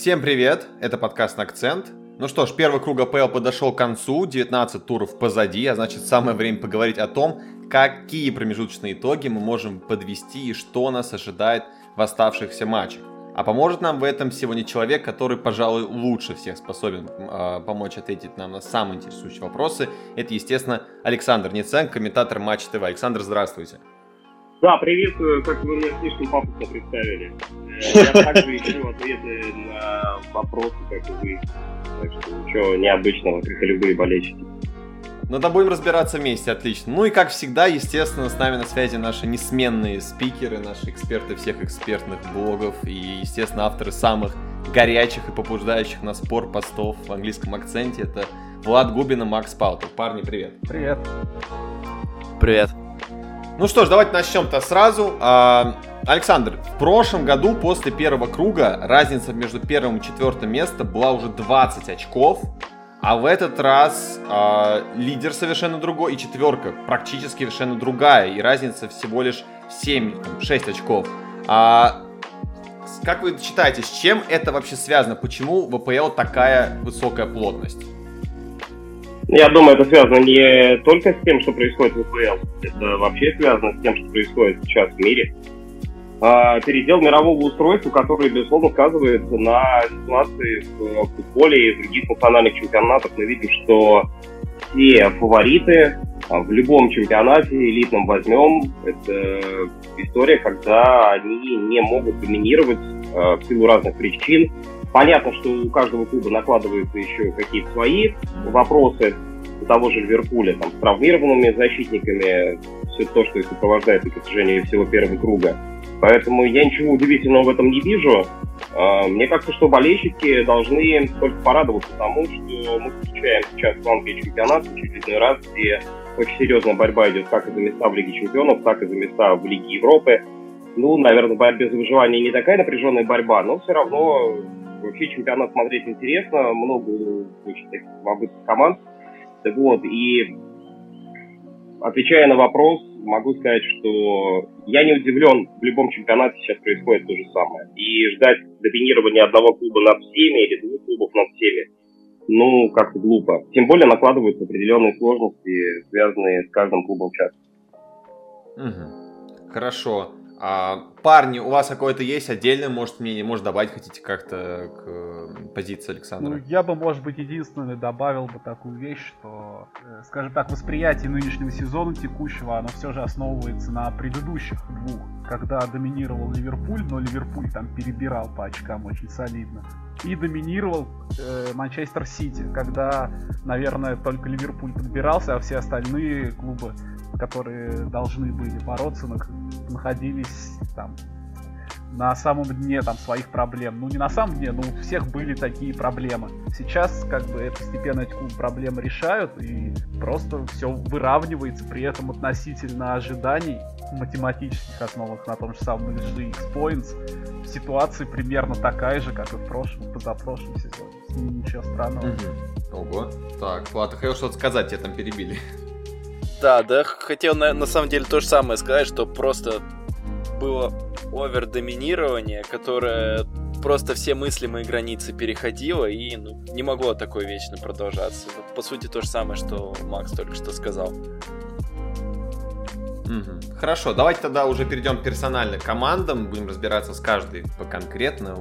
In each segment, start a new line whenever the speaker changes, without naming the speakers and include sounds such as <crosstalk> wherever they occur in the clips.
Всем привет, это подкаст «Акцент». Ну что ж, первый круг АПЛ подошел к концу, 19 туров позади, а значит самое время поговорить о том, какие промежуточные итоги мы можем подвести и что нас ожидает в оставшихся матчах. А поможет нам в этом сегодня человек, который, пожалуй, лучше всех способен э, помочь ответить нам на самые интересующие вопросы. Это, естественно, Александр Ниценко, комментатор Матч ТВ. Александр, здравствуйте.
Да, приветствую, как вы меня слишком пафосно представили. Э, я также ищу ответы на вопросы, как и вы. Так что ничего необычного, как и любые болельщики.
Ну да, будем разбираться вместе, отлично. Ну и как всегда, естественно, с нами на связи наши несменные спикеры, наши эксперты всех экспертных блогов и, естественно, авторы самых горячих и побуждающих на спор постов в английском акценте. Это Влад Губин и Макс Паутер. Парни, привет.
Привет.
Привет.
Ну что ж, давайте начнем-то сразу. А, Александр, в прошлом году после первого круга разница между первым и четвертым местом была уже 20 очков. А в этот раз э, лидер совершенно другой и четверка практически совершенно другая. И разница всего лишь 7, 6 очков. А, как вы считаете, с чем это вообще связано? Почему в АПЛ такая высокая плотность?
Я думаю, это связано не только с тем, что происходит в АПЛ. Это вообще связано с тем, что происходит сейчас в мире. А, передел мирового устройства, который, безусловно, сказывается на ситуации в футболе и в других национальных чемпионатах. Мы видим, что все фавориты а, в любом чемпионате элитном возьмем, это история, когда они не могут доминировать а, в силу разных причин. Понятно, что у каждого клуба накладываются еще какие-то свои вопросы, у того же Ливерпуля, там, с травмированными защитниками, все то, что сопровождает на протяжении всего первого круга. Поэтому я ничего удивительного в этом не вижу. А, мне кажется, что болельщики должны только порадоваться тому, что мы встречаем сейчас в Англии чемпионат в очередной раз, где очень серьезная борьба идет как и за места в Лиге чемпионов, так и за места в Лиге Европы. Ну, наверное, в борьбе за выживание не такая напряженная борьба, но все равно вообще чемпионат смотреть интересно, много очень таких любопытных команд. Так вот, и отвечая на вопрос, могу сказать, что я не удивлен, в любом чемпионате сейчас происходит то же самое. И ждать доминирования одного клуба над всеми или двух клубов над всеми, ну, как-то глупо. Тем более накладываются определенные сложности, связанные с каждым клубом частности.
Угу. Хорошо. А, парни, у вас какое-то есть отдельное, может, мнение, может, добавить хотите как-то к позиции Александра?
Ну, я бы, может быть, единственное добавил бы такую вещь, что, э, скажем так, восприятие нынешнего сезона текущего, оно все же основывается на предыдущих двух, когда доминировал Ливерпуль, но Ливерпуль там перебирал по очкам очень солидно. И доминировал э, Манчестер Сити, когда, наверное, только Ливерпуль подбирался, а все остальные клубы которые должны были бороться, находились там на самом дне там своих проблем. Ну, не на самом дне, но у всех были такие проблемы. Сейчас, как бы, это постепенно эти проблемы решают, и просто все выравнивается, при этом относительно ожиданий математических основах на том же самом LG X-Points ситуация примерно такая же, как и в прошлом, позапрошлом сезоне. Ничего странного.
Угу. Ого. Так, ладно, хотел что-то сказать, тебя там перебили.
Да, да, хотел на, на самом деле то же самое сказать, что просто было овердоминирование, которое просто все мыслимые границы переходило и ну, не могло такое вечно продолжаться. По сути, то же самое, что Макс только что сказал.
Угу. Хорошо, давайте тогда уже перейдем персонально к командам, будем разбираться с каждой по конкретно.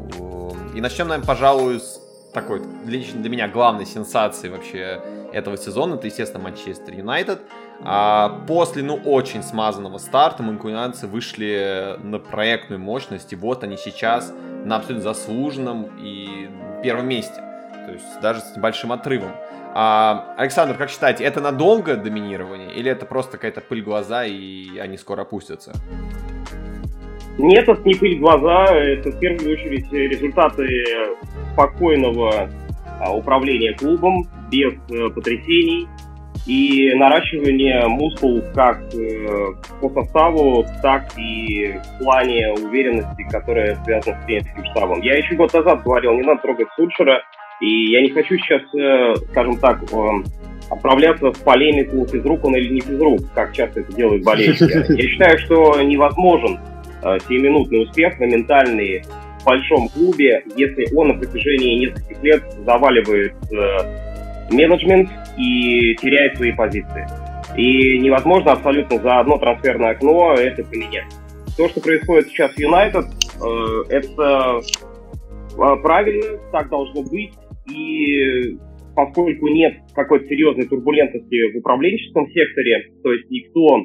И начнем, наверное, пожалуй, с такой, лично для меня, главной сенсации вообще этого сезона. Это, естественно, Манчестер Юнайтед. А после, ну, очень смазанного старта манкунианцы вышли на проектную мощность, и вот они сейчас на абсолютно заслуженном и первом месте. То есть даже с небольшим отрывом. А, Александр, как считаете, это надолго доминирование или это просто какая-то пыль глаза и они скоро опустятся?
Нет, это не пыль глаза, это в первую очередь результаты спокойного а, управления клубом, без э, потрясений, и наращивание мускул как э, по составу, так и в плане уверенности, которая связана с тренерским штабом. Я еще год назад говорил, не надо трогать Сульшера, и я не хочу сейчас, э, скажем так, э, отправляться в полемику, физрук он или не физрук, как часто это делают болельщики. <laughs> Я считаю, что невозможен сиюминутный успех, моментальный в большом клубе, если он на протяжении нескольких лет заваливает менеджмент и теряет свои позиции. И невозможно абсолютно за одно трансферное окно это поменять. То, что происходит сейчас в Юнайтед, э, это э, правильно, так должно быть. И поскольку нет какой-то серьезной турбулентности в управленческом секторе, то есть никто,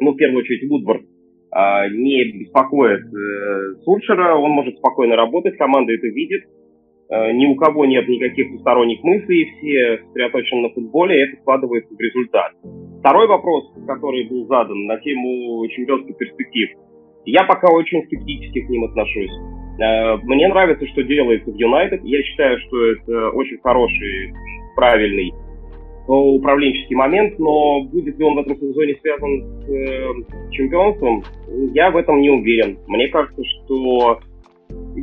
ну, в первую очередь, Вудвард, а, не беспокоит э, Сульшера, он может спокойно работать, команда это видит, ни у кого нет никаких посторонних мыслей, все сосредоточены на футболе, и это складывается в результат. Второй вопрос, который был задан на тему чемпионских перспектив, я пока очень скептически к ним отношусь. Э, мне нравится, что делается в Юнайтед. Я считаю, что это очень хороший, правильный э, управленческий момент, но будет ли он в этом сезоне связан с э, чемпионством, я в этом не уверен. Мне кажется, что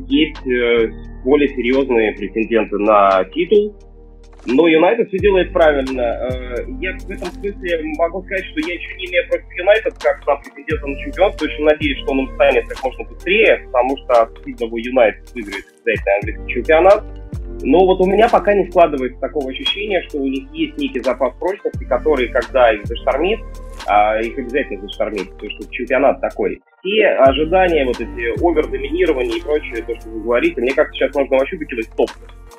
есть э, более серьезные претенденты на титул, но Юнайтед все делает правильно. Э, я в этом смысле могу сказать, что я еще не имею против Юнайтед, как на претендента на чемпионство. Очень надеюсь, что он станет как можно быстрее, потому что от сильного Юнайтед выиграет обязательно английский чемпионат. Но вот у меня пока не складывается такого ощущения, что у них есть некий запас прочности, который, когда их заштормит, а их обязательно заштормит, потому что чемпионат такой. Все ожидания, вот эти овер-доминирования и прочее, то, что вы говорите, мне кажется, сейчас можно вообще выкидывать стоп.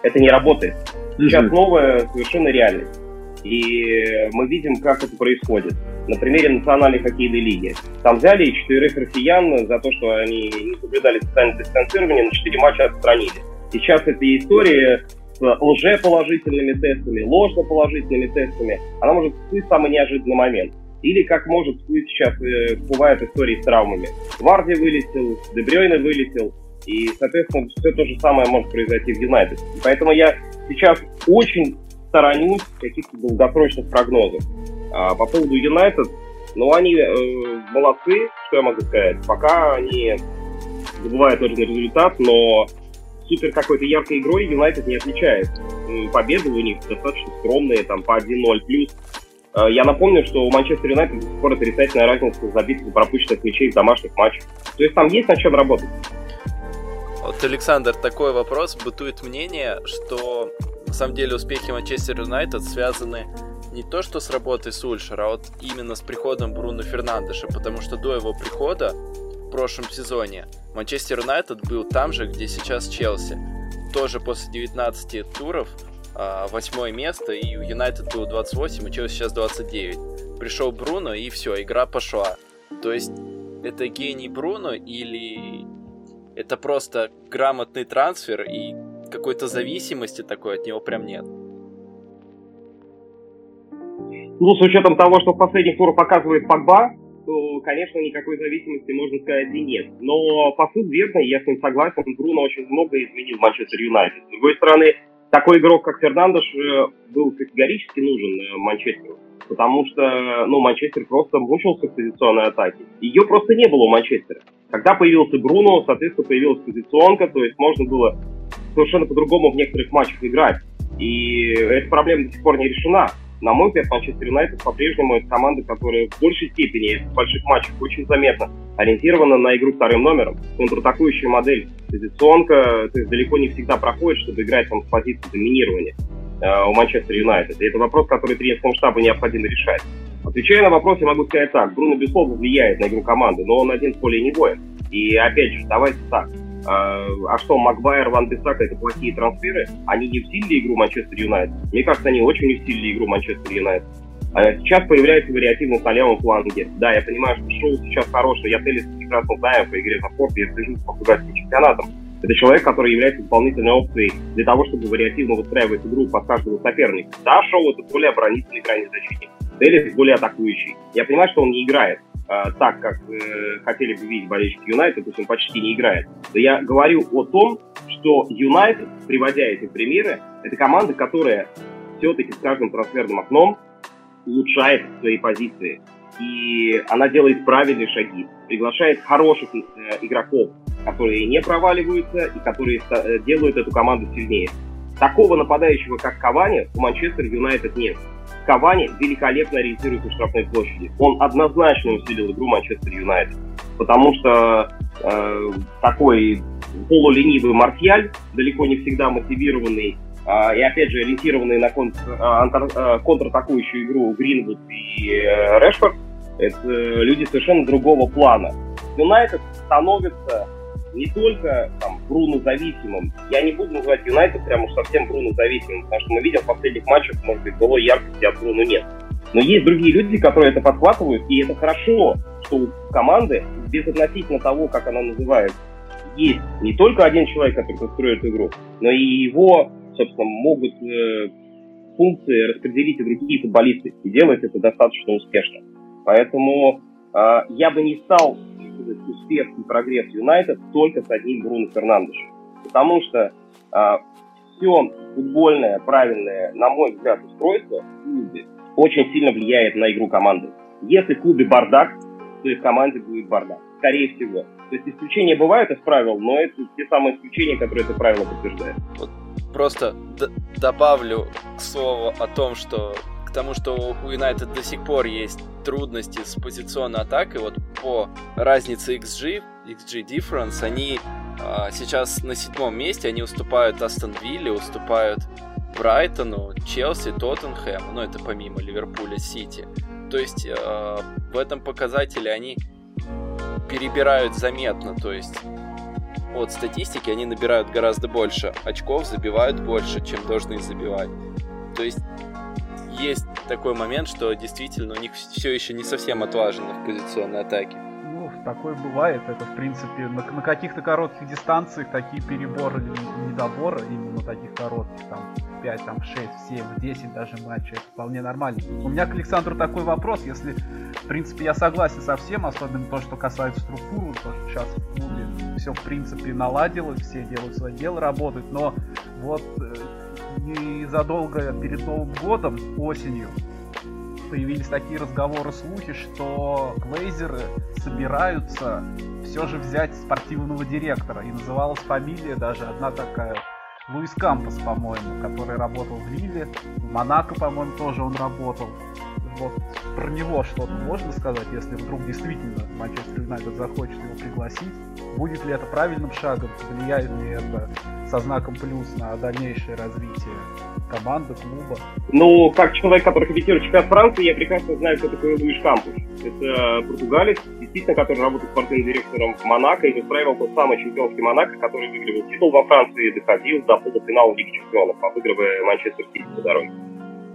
Это не работает. Сейчас mm-hmm. новая совершенно реальность. И мы видим, как это происходит. На примере Национальной хоккейной лиги. Там взяли четверых россиян за то, что они не соблюдали социальное дистанцирование, на четыре матча отстранили. Сейчас эта история с лжеположительными тестами, ложноположительными тестами, она может всплыть в самый неожиданный момент. Или как может всплыть сейчас, э, бывают истории с травмами. Варди вылетел, Дебрёйне вылетел, и, соответственно, все то же самое может произойти в Юнайтед. Поэтому я сейчас очень сторонюсь каких-то долгосрочных прогнозов. А по поводу Юнайтед, ну, они э, молодцы, что я могу сказать. Пока они добывают нужный результат, но супер какой-то яркой игрой Юнайтед не отличается. Победы у них достаточно скромные, там по 1-0 плюс. Э, я напомню, что у Манчестер Юнайтед пор отрицательная разница забитых и пропущенных мячей в домашних матчах. То есть там есть над чем работать.
Вот, Александр, такой вопрос. Бытует мнение, что на самом деле успехи Манчестер Юнайтед связаны не то что с работой Сульшера, а вот именно с приходом Бруно Фернандеша, потому что до его прихода в прошлом сезоне Манчестер Юнайтед был там же, где сейчас Челси. Тоже после 19 туров а, восьмое место, и у Юнайтед было 28, и Челси сейчас 29. Пришел Бруно, и все, игра пошла. То есть, это гений Бруно или это просто грамотный трансфер и какой-то зависимости такой от него прям нет.
Ну, с учетом того, что в последних турах показывает Погба, то, конечно, никакой зависимости, можно сказать, и нет. Но по сути верно, я с ним согласен, Бруно очень много изменил Манчестер Юнайтед. С другой стороны, такой игрок, как Фернандеш, э, был категорически нужен э, Манчестеру. Потому что, ну, Манчестер просто мучился в позиционной атаке. Ее просто не было у Манчестера. Когда появился Бруно, соответственно, появилась позиционка, то есть можно было совершенно по-другому в некоторых матчах играть. И эта проблема до сих пор не решена. На мой взгляд, Манчестер Юнайтед по-прежнему это команда, которая в большей степени в больших матчах очень заметно ориентирована на игру вторым номером. Контратакующая модель, позиционка, то есть далеко не всегда проходит, чтобы играть там с позиции доминирования э, у Манчестер Юнайтед. И это вопрос, который тренерскому штабу необходимо решать. Отвечая на вопрос, я могу сказать так. Бруно, безусловно, влияет на игру команды, но он один в поле не воин. И опять же, давайте так. А, а что, Макбайер, Ван Бисака это плохие трансферы? Они не усилили игру Манчестер Юнайтед? Мне кажется, они очень усилили игру Манчестер Юнайтед. А сейчас появляется вариативность на левом фланге. Да, я понимаю, что шоу сейчас хорошее. Я Телес прекрасно знаю по игре за спорт, я слежу с португальским чемпионатом. Это человек, который является дополнительной опцией для того, чтобы вариативно выстраивать игру под каждого соперника. Да, Шоу это более оборонительный крайний защитник. Телес более атакующий. Я понимаю, что он не играет э, так, как э, хотели бы видеть болельщики Юнайтед, то есть он почти не играет. Но я говорю о том, что Юнайтед, приводя эти примеры, это команда, которая все-таки с каждым трансферным окном улучшает свои позиции. И она делает правильные шаги, приглашает хороших э, игроков, которые не проваливаются и которые э, делают эту команду сильнее. Такого нападающего, как Кавани, у Манчестер Юнайтед нет. Кавани великолепно ориентируется в штрафной площади. Он однозначно усилил игру Манчестер Юнайтед. Потому что э, такой полуленивый Марсиаль, далеко не всегда мотивированный а, и опять же ориентированный на контр, а, а, контратакующую игру Гринвуд и э, Решфорд, это люди совершенно другого плана. Юнайтед становится не только Бруно зависимым. Я не буду называть Юнайтед прям уж совсем Бруно зависимым, потому что мы видим в последних матчах, может быть, было яркости от Бруно нет. Но есть другие люди, которые это подхватывают, и это хорошо, что у команды, без относительно того, как она называется, есть не только один человек, который конструирует игру, но и его, собственно, могут э, функции распределить и другие футболисты, и делать это достаточно успешно. Поэтому э, я бы не стал успех и прогресс Юнайтед только с одним Бруно Фернандешем. Потому что а, все футбольное, правильное, на мой взгляд, устройство в клубе очень сильно влияет на игру команды. Если в клубе бардак, то и в команде будет бардак. Скорее всего. То есть исключения бывают из правил, но это те самые исключения, которые это правило подтверждают. Вот
просто добавлю к слову о том, что к тому, что у Юнайтед до сих пор есть трудности с позиционной атакой, вот по разнице XG, XG difference, они а, сейчас на седьмом месте, они уступают Астон Вилле, уступают Брайтону, Челси, Тоттенхэм, ну это помимо Ливерпуля, Сити. То есть э, в этом показателе они перебирают заметно, то есть от статистики они набирают гораздо больше очков, забивают больше, чем должны забивать. То есть есть такой момент, что действительно у них все еще не совсем отлажено в позиционной атаке.
Ну, такое бывает. Это, в принципе, на, на каких-то коротких дистанциях такие переборы, недоборы, именно таких коротких, там, 5, там, 6, 7, 10 даже матчей, это вполне нормально. У меня к Александру такой вопрос, если, в принципе, я согласен со всем, особенно то, что касается структуры, то, что сейчас в клубе все, в принципе, наладилось, все делают свое дело, работают, но вот э, незадолго перед Новым годом, осенью, появились такие разговоры, слухи, что глейзеры собираются все же взять спортивного директора. И называлась фамилия даже одна такая Луис Кампус, по-моему, который работал в Лиле, в Монако, по-моему, тоже он работал. Вот про него что-то можно сказать, если вдруг действительно Манчестер Юнайтед захочет его пригласить? Будет ли это правильным шагом? Влияет ли это со знаком плюс на дальнейшее развитие команды, клуба?
Ну, как человек, который комментирует чемпионат Франции, я прекрасно знаю, кто такой Луиш Кампус. Это португалец, действительно, который работает спортивным директором в Монако и устраивал тот самый чемпионский Монако, который выигрывал титул во Франции и доходил до полуфинала Лиги Чемпионов, обыгрывая Манчестер Сити по дороге.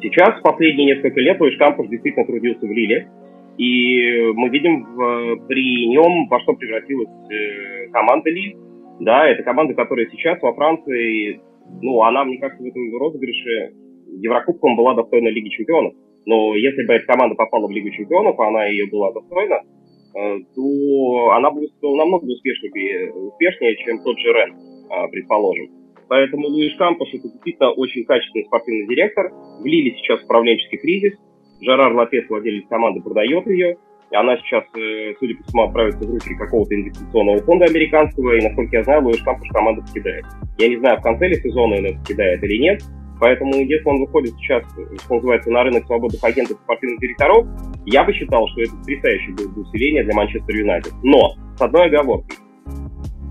Сейчас, последние несколько лет, Луиш Кампус действительно трудился в Лиле, и мы видим в, при нем, во что превратилась э, команда Лиль. Да, это команда, которая сейчас во Франции, ну, она, мне кажется, в этом розыгрыше Еврокубком была достойна Лиги Чемпионов. Но если бы эта команда попала в Лигу Чемпионов, а она ее была достойна, э, то она была намного успешнее, успешнее чем тот же Рен, э, предположим. Поэтому Луиш Кампус это действительно очень качественный спортивный директор. В Лиле сейчас управленческий кризис. Жерар Лопес, владелец команды, продает ее. Она сейчас, э, судя по всему, отправится в руки какого-то инвестиционного фонда американского, и, насколько я знаю, Луиш Кампус команду покидает. Я не знаю, в конце ли сезона он покидает или нет, Поэтому, если он выходит сейчас, что называется, на рынок свободных агентов и спортивных директоров, я бы считал, что это потрясающее было бы усиление для Манчестер Юнайтед. Но, с одной оговоркой.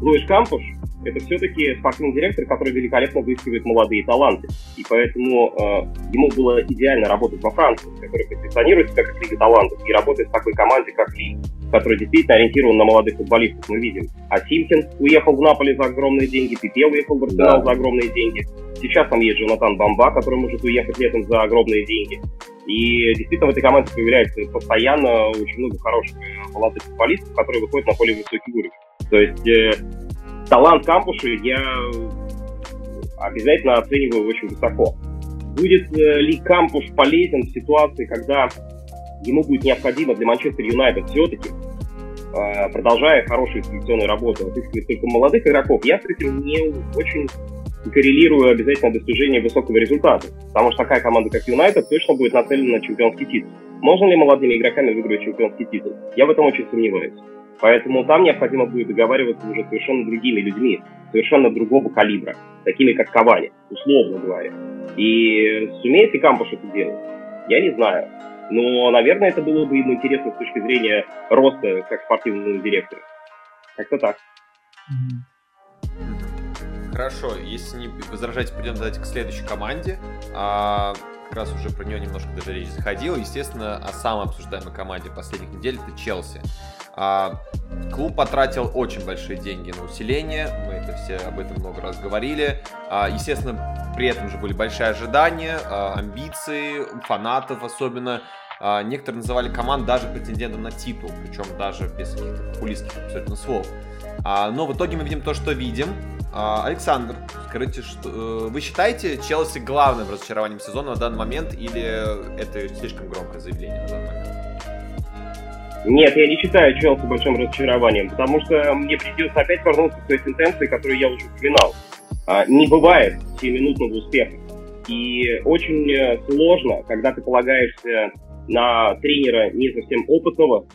Луиш Кампуш это все-таки спортивный директор, который великолепно выискивает молодые таланты. И поэтому э, ему было идеально работать во Франции, которая позиционирует себя как Лига талантов, и работать в такой команде, как Ли, которая действительно ориентирована на молодых футболистов, мы видим. А Симкин уехал в Наполе за огромные деньги, Пипе уехал в Арсенал да. за огромные деньги. Сейчас там есть Джонатан Бамба, который может уехать летом за огромные деньги. И действительно в этой команде появляется постоянно очень много хороших молодых футболистов, которые выходят на поле высокий уровень. То есть э, талант кампуша я обязательно оцениваю очень высоко. Будет э, ли кампуш полезен в ситуации, когда ему будет необходимо для Манчестер Юнайтед все-таки, э, продолжая хорошую селекционную работу, отыскивать только молодых игроков, я с этим не очень коррелирую обязательно достижение высокого результата. Потому что такая команда, как Юнайтед, точно будет нацелена на чемпионский титул. Можно ли молодыми игроками выиграть чемпионский титул? Я в этом очень сомневаюсь. Поэтому там необходимо будет договариваться уже совершенно другими людьми, совершенно другого калибра, такими как Кавани, условно говоря. И сумеет ли Кампуш это делать? Я не знаю. Но, наверное, это было бы интересно с точки зрения роста как спортивного директора. Как-то так.
Хорошо, если не возражать, пойдем давайте к следующей команде. А, как раз уже про нее немножко даже речь заходила. Естественно, о самой обсуждаемой команде последних недель это Челси. А, клуб потратил очень большие деньги на усиление, мы это все об этом много раз говорили. А, естественно, при этом же были большие ожидания, а, амбиции фанатов особенно. А, некоторые называли команд даже претендентом на титул, причем даже без каких-то популистских абсолютно слов. А, но в итоге мы видим то, что видим. А, Александр, скажите, что э, вы считаете Челси главным разочарованием сезона на данный момент или это слишком громкое заявление на данный момент?
Нет, я не считаю Челси большим разочарованием, потому что мне придется опять вернуться к той сентенции, которую я уже упоминал. А, не бывает семиминутного успеха. И очень э, сложно, когда ты полагаешься на тренера не совсем опытного,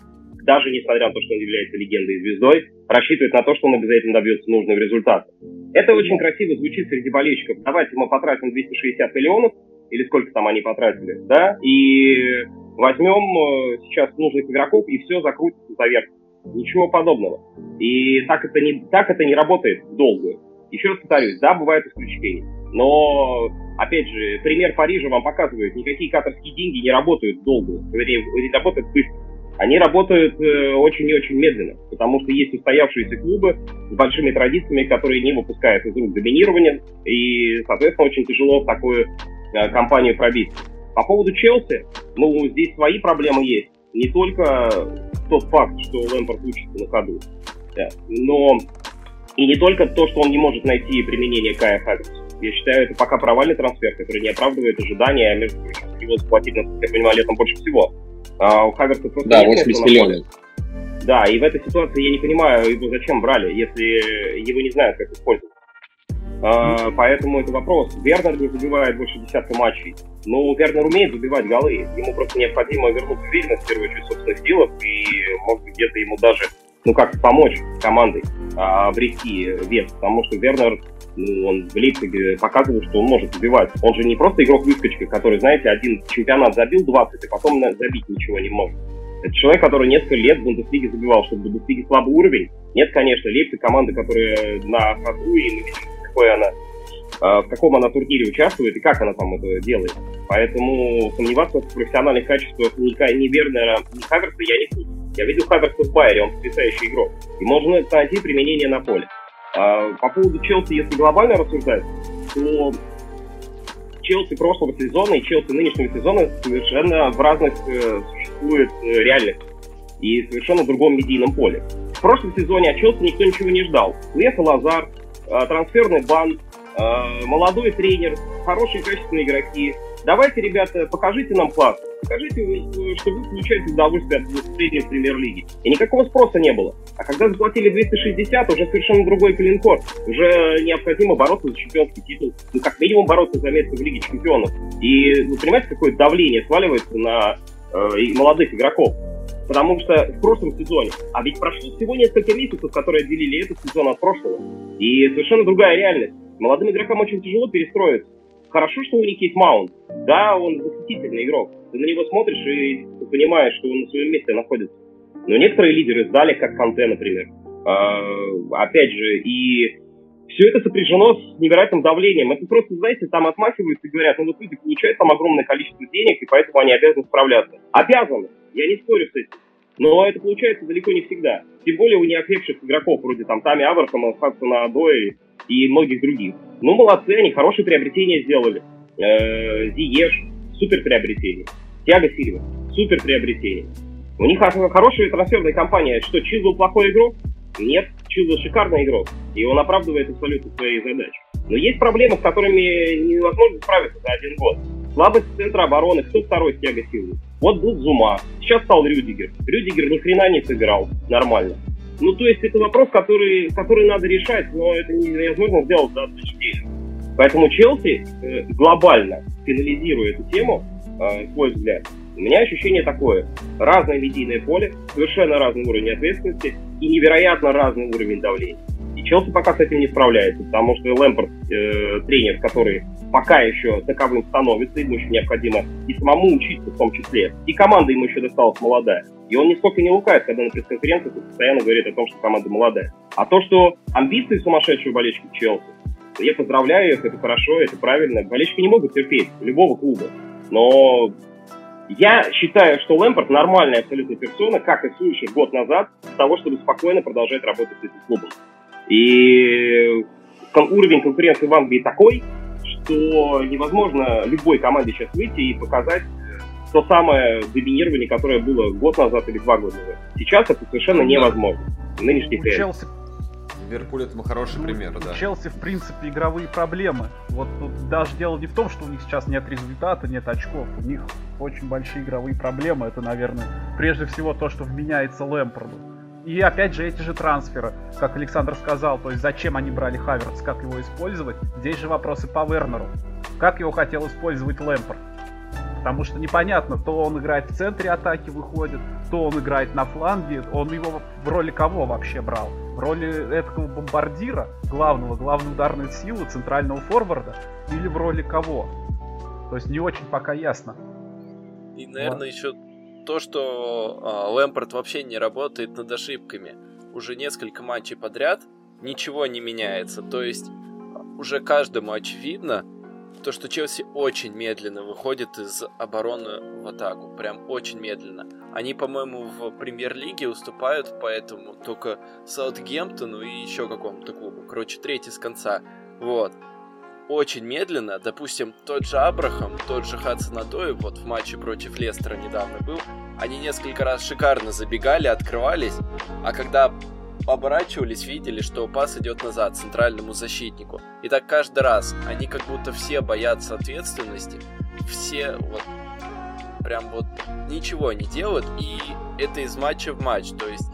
даже несмотря на то, что он является легендой и звездой, рассчитывать на то, что он обязательно добьется нужного результата. Это очень красиво звучит среди болельщиков. Давайте мы потратим 260 миллионов, или сколько там они потратили, да, и возьмем э, сейчас нужных игроков, и все закрутится заверх. Ничего подобного. И так это не, так это не работает долго. Еще раз повторюсь, да, бывают исключения. Но, опять же, пример Парижа вам показывает, никакие катарские деньги не работают долго, вернее, не работают быстро. Они работают э, очень и очень медленно, потому что есть устоявшиеся клубы с большими традициями, которые не выпускают из рук доминирования, и, соответственно, очень тяжело в такую э, компанию пробиться. По поводу Челси, ну, здесь свои проблемы есть. Не только тот факт, что Лэмпорт учится на ходу, да, но и не только то, что он не может найти применение Кая Хаверса. Я считаю, это пока провальный трансфер, который не оправдывает ожидания, а между прочим, его заплатить, насколько я понимаю, летом больше всего. А у Хаверса просто
Да, 80 миллионов.
Да, и в этой ситуации я не понимаю, его зачем брали, если его не знают, как использовать. А, поэтому это вопрос. Вернер не забивает больше десятка матчей. Но Вернер умеет забивать голы. Ему просто необходимо вернуть уверенность, в первую очередь, в собственных силах. И, может быть, где-то ему даже, ну, как помочь командой а, обрести вес. Потому что Вернер ну, он в Лейпциге показывал, что он может забивать. Он же не просто игрок-выскочка, который, знаете, один чемпионат забил 20, и потом забить ничего не может. Это человек, который несколько лет в Бундеслиге забивал, что в Бундеслиге слабый уровень. Нет, конечно, Лейпциг команда, которая на ходу, и видим, какой а, в каком она турнире участвует и как она там это делает. Поэтому сомневаться в профессиональных качествах ни, Вернера, ни Хаверса я не буду. Я видел Хаверса в Байере, он потрясающий игрок. И можно найти применение на поле. А, по поводу Челси, если глобально рассуждать, то Челси прошлого сезона и Челси нынешнего сезона совершенно в разных э, существует э, реальностях и совершенно другом медийном поле. В прошлом сезоне от Челси никто ничего не ждал. Лето Лазар, трансферный бан, э, молодой тренер, хорошие качественные игроки. Давайте, ребята, покажите нам класс. Покажите, что вы получаете удовольствие от выступления в премьер-лиге. И никакого спроса не было. А когда заплатили 260, уже совершенно другой клинкор. Уже необходимо бороться за чемпионский титул. Ну, как минимум бороться за место в Лиге чемпионов. И вы понимаете, какое давление сваливается на э, молодых игроков? Потому что в прошлом сезоне, а ведь прошло всего несколько месяцев, которые отделили этот сезон от прошлого. И совершенно другая реальность. Молодым игрокам очень тяжело перестроиться. Хорошо, что у них есть Маунт. Да, он восхитительный игрок. Ты на него смотришь и понимаешь, что он на своем месте находится. Но некоторые лидеры сдали, как Канте, например. А, опять же, и все это сопряжено с невероятным давлением. Это просто, знаете, там отмахиваются и говорят, ну вот люди получают там огромное количество денег, и поэтому они обязаны справляться. Обязаны. Я не спорю с этим. Но это получается далеко не всегда. Тем более у неокрепших игроков, вроде там Тами Аберхама, Хадсона Адои и многих других. Ну, молодцы, они хорошие приобретения сделали. Э, Зиеш, супер приобретение. Тиаго Сильва, супер приобретение. У них хорошая трансферная компания. Что, Чизл плохой игрок? Нет, Чизл шикарный игрок. И он оправдывает абсолютно свои задачи. Но есть проблемы, с которыми невозможно справиться за один год. Слабость центра обороны, кто второй с Тиаго Силвы? Вот был Зума, сейчас стал Рюдигер. Рюдигер ни хрена не сыграл нормально. Ну, то есть это вопрос, который, который надо решать, но это невозможно сделать за одну неделю. Поэтому Челси э, глобально, финализируя эту тему, э, свой взгляд, у меня ощущение такое. Разное медийное поле, совершенно разный уровень ответственности и невероятно разный уровень давления. И Челси пока с этим не справляется, потому что Лэмпорт, э, тренер, который пока еще таковым становится, ему еще необходимо и самому учиться в том числе, и команда ему еще досталась молодая. И он нисколько не лукает, когда на пресс-конференциях постоянно говорит о том, что команда молодая. А то, что амбиции сумасшедшие болельщиков Челси, Я поздравляю их, это хорошо, это правильно. Болельщики не могут терпеть любого клуба. Но я считаю, что Лэмпорт нормальная абсолютно персона, как и Сульшер год назад, для того, чтобы спокойно продолжать работать с этим клубом. И уровень конкуренции в Англии такой, что невозможно любой команде сейчас выйти и показать то самое доминирование, которое было год назад или два года назад. Сейчас это совершенно невозможно. Нынешний
Челси
Ливерпуль этому хороший ну, пример, да.
Челси, в принципе, игровые проблемы. Вот тут даже дело не в том, что у них сейчас нет результата, нет очков. У них очень большие игровые проблемы. Это, наверное, прежде всего то, что вменяется Лэмпорду. И опять же эти же трансферы, как Александр сказал, то есть зачем они брали Хаверс, как его использовать. Здесь же вопросы по Вернеру. Как его хотел использовать Лэмпорд? Потому что непонятно, то он играет в центре атаки, выходит, то он играет на фланге. Он его в роли кого вообще брал? В роли этого бомбардира, главного, главной ударной силы, центрального форварда? Или в роли кого? То есть не очень пока ясно.
И, наверное, вот. еще то, что э, Лэмпорт вообще не работает над ошибками. Уже несколько матчей подряд ничего не меняется. То есть уже каждому очевидно, то, что Челси очень медленно выходит из обороны в атаку. Прям очень медленно. Они, по-моему, в премьер-лиге уступают, поэтому только Саутгемптону и еще какому-то клубу. Короче, третий с конца. Вот. Очень медленно. Допустим, тот же Абрахам, тот же Хадсон вот в матче против Лестера недавно был, они несколько раз шикарно забегали, открывались, а когда оборачивались, видели, что пас идет назад центральному защитнику. И так каждый раз. Они как будто все боятся ответственности. Все вот прям вот ничего не делают. И это из матча в матч. То есть,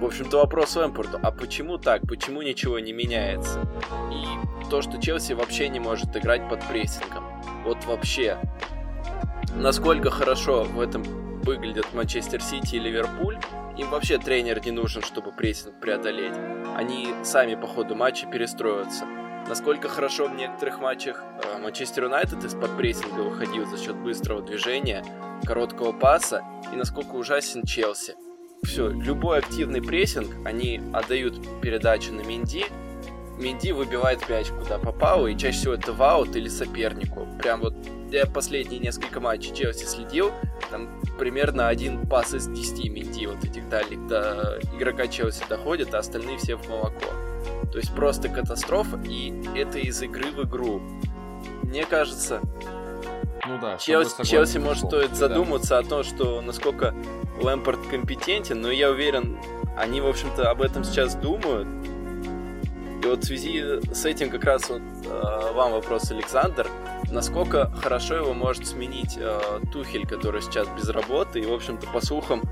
в общем-то, вопрос Лэмпорту. А почему так? Почему ничего не меняется? И то, что Челси вообще не может играть под прессингом. Вот вообще. Насколько хорошо в этом выглядят Манчестер Сити и Ливерпуль, им вообще тренер не нужен, чтобы прессинг преодолеть. Они сами по ходу матча перестроятся. Насколько хорошо в некоторых матчах э, Манчестер Юнайтед из-под прессинга выходил за счет быстрого движения, короткого паса, и насколько ужасен Челси. Все, любой активный прессинг, они отдают передачу на Минди, Минди выбивает мяч куда попало, и чаще всего это в аут или сопернику. Прям вот я последние несколько матчей Челси следил, там примерно один пас из 10 Минди вот этих дальних до игрока Челси доходит, а остальные все в молоко. То есть просто катастрофа, и это из игры в игру. Мне кажется, ну да, Челси, Челси может стоит задуматься да. о том, что насколько Лэмпорт компетентен, но я уверен, они, в общем-то, об этом сейчас думают. И вот в связи с этим как раз вот э, вам вопрос, Александр насколько хорошо его может сменить э, Тухель, который сейчас без работы, и, в общем-то, по слухам,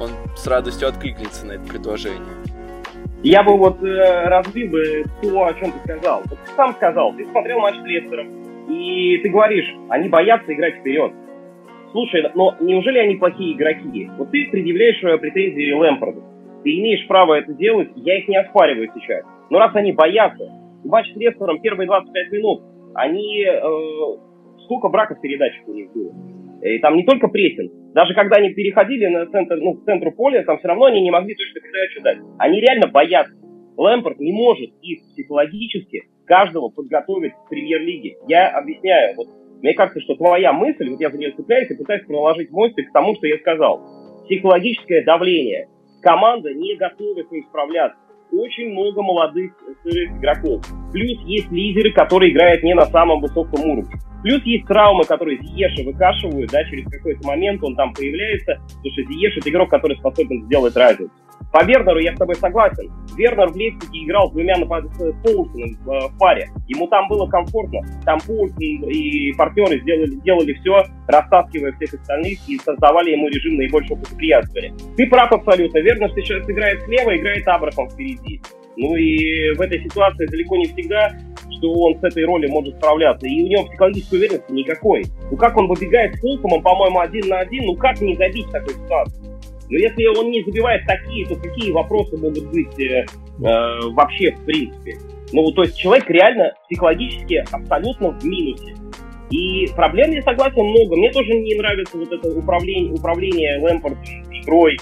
он с радостью откликнется на это предложение.
Я бы вот э, разбил бы то, о чем ты сказал. Вот ты сам сказал, ты смотрел матч с Лестером, и ты говоришь, они боятся играть вперед. Слушай, но неужели они плохие игроки? Вот ты предъявляешь претензии Лэмпорду. Ты имеешь право это делать, я их не оспариваю сейчас. Но раз они боятся, матч с Лестером первые 25 минут они... Э, сколько браков передач у них было. И там не только прессинг. Даже когда они переходили на центр, ну, к центру поля, там все равно они не могли точно передачу дать. Они реально боятся. Лэмпорт не может их психологически каждого подготовить к премьер-лиге. Я объясняю. Вот, мне кажется, что твоя мысль, вот я за нее цепляюсь и пытаюсь проложить мостик к тому, что я сказал. Психологическое давление. Команда не готова с ним справляться очень много молодых сырых игроков. Плюс есть лидеры, которые играют не на самом высоком уровне. Плюс есть травмы, которые Зиеша выкашивают, да, через какой-то момент он там появляется, потому что Зиеш это игрок, который способен сделать разницу. По Вернеру я с тобой согласен. Вернер в Лейпциге играл с двумя напад... Поулсоном э, в паре. Ему там было комфортно. Там Поулсон и партнеры сделали, сделали все, растаскивая всех остальных и создавали ему режим наибольшего благоприятствия. Ты прав абсолютно. Вернер сейчас играет слева, играет Абрахам впереди. Ну и в этой ситуации далеко не всегда, что он с этой роли может справляться. И у него психологической уверенности никакой. Ну как он выбегает с Фулкомом, по-моему, один на один, ну как не забить в такой ситуации? Но если он не забивает такие, то какие вопросы могут быть э, э, вообще в принципе? Ну, то есть человек реально психологически абсолютно в минусе. И проблем, я согласен, много. Мне тоже не нравится вот это управление, управление Лэмпорт игрой.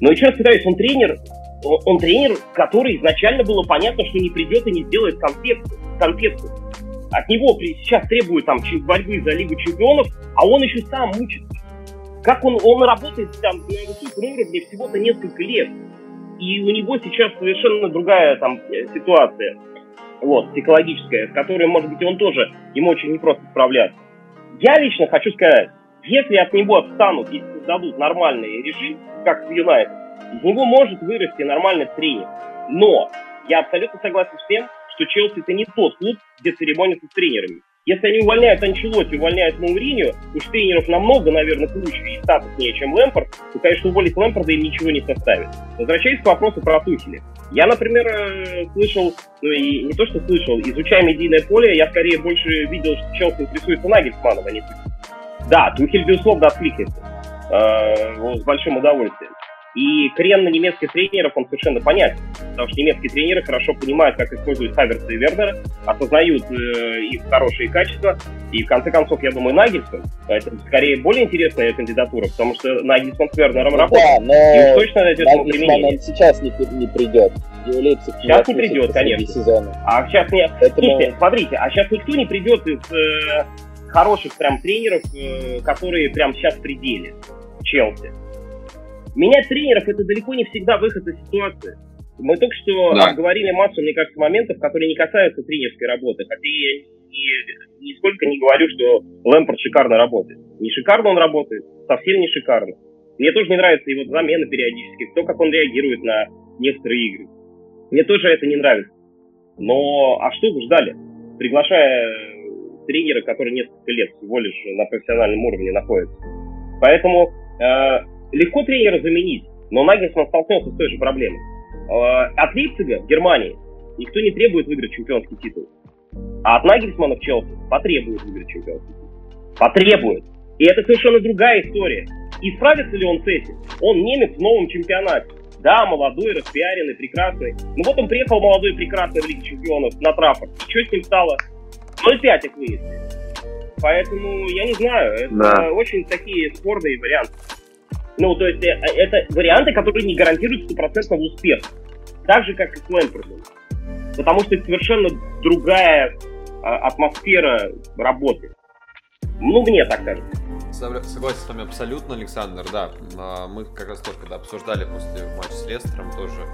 Но еще раз пытаюсь, он тренер он тренер, который изначально было понятно, что не придет и не сделает конфетку. конфетку. От него сейчас требуют там борьбы за Лигу Чемпионов, а он еще сам мучится. Как он, он работает там на высоком уровне всего-то несколько лет. И у него сейчас совершенно другая там э, ситуация, вот, психологическая, с которой, может быть, он тоже, ему очень непросто справляться. Я лично хочу сказать, если от него отстанут, если создадут нормальный режим, как в Юнайтед, из него может вырасти нормальный тренер. Но я абсолютно согласен с тем, что Челси это не тот клуб, где церемонятся с тренерами. Если они увольняют Анчелоти, увольняют Мауринию, уж тренеров намного, наверное, круче и статуснее, чем Лэмпорт, то, конечно, уволить Лэмпорда им ничего не составит. Возвращаясь к вопросу про Тухеля. Я, например, э, слышал, ну и не то, что слышал, изучая медийное поле, я скорее больше видел, что Челси интересуется Нагельсманом, а не Тухель. Да, Тухель, безусловно, откликнется э, с большим удовольствием. И крен на немецких тренеров, он совершенно понятен. Потому что немецкие тренеры хорошо понимают, как использовать Хаверса и Вернера, осознают э, их хорошие качества. И в конце концов, я думаю, Нагельсон это скорее более интересная кандидатура, потому что Нагельсон с Вернером ну, работает.
Да, но и уж точно найдет ему применение. он сейчас не, не придет.
сейчас не придет, конечно. Сезона. А сейчас не... Поэтому... Слушайте, смотрите, а сейчас никто не придет из э, хороших прям тренеров, э, которые прям сейчас в пределе. Челси. Менять тренеров это далеко не всегда выход из ситуации. Мы только что да. говорили массу, мне кажется, моментов, которые не касаются тренерской работы. Хотя я ни, нисколько не говорю, что Лэмпорт шикарно работает. Не шикарно он работает, совсем не шикарно. Мне тоже не нравятся его замены периодически, то, как он реагирует на некоторые игры. Мне тоже это не нравится. Но, а что вы ждали? Приглашая тренера, который несколько лет всего лишь на профессиональном уровне находится. Поэтому э, легко тренера заменить, но Нагельсман столкнулся с той же проблемой. А, от Лейпцига в Германии никто не требует выиграть чемпионский титул. А от Нагельсмана в Челси потребует выиграть чемпионский титул. Потребует. И это совершенно другая история. И справится ли он с этим? Он немец в новом чемпионате. Да, молодой, распиаренный, прекрасный. Ну вот он приехал молодой, прекрасный в Лиге Чемпионов на Траффорд. Что с ним стало? 0-5 их выяснили. Поэтому я не знаю, это да. очень такие спорные варианты. Ну, то есть э, это варианты, которые не гарантируют стопроцентного успеха. Так же, как и с Лэмпортом. Потому что это совершенно другая а, атмосфера работы. Ну, мне так кажется.
Согласен с вами абсолютно, Александр, да. А, мы как раз только когда обсуждали после матча с Лестером тоже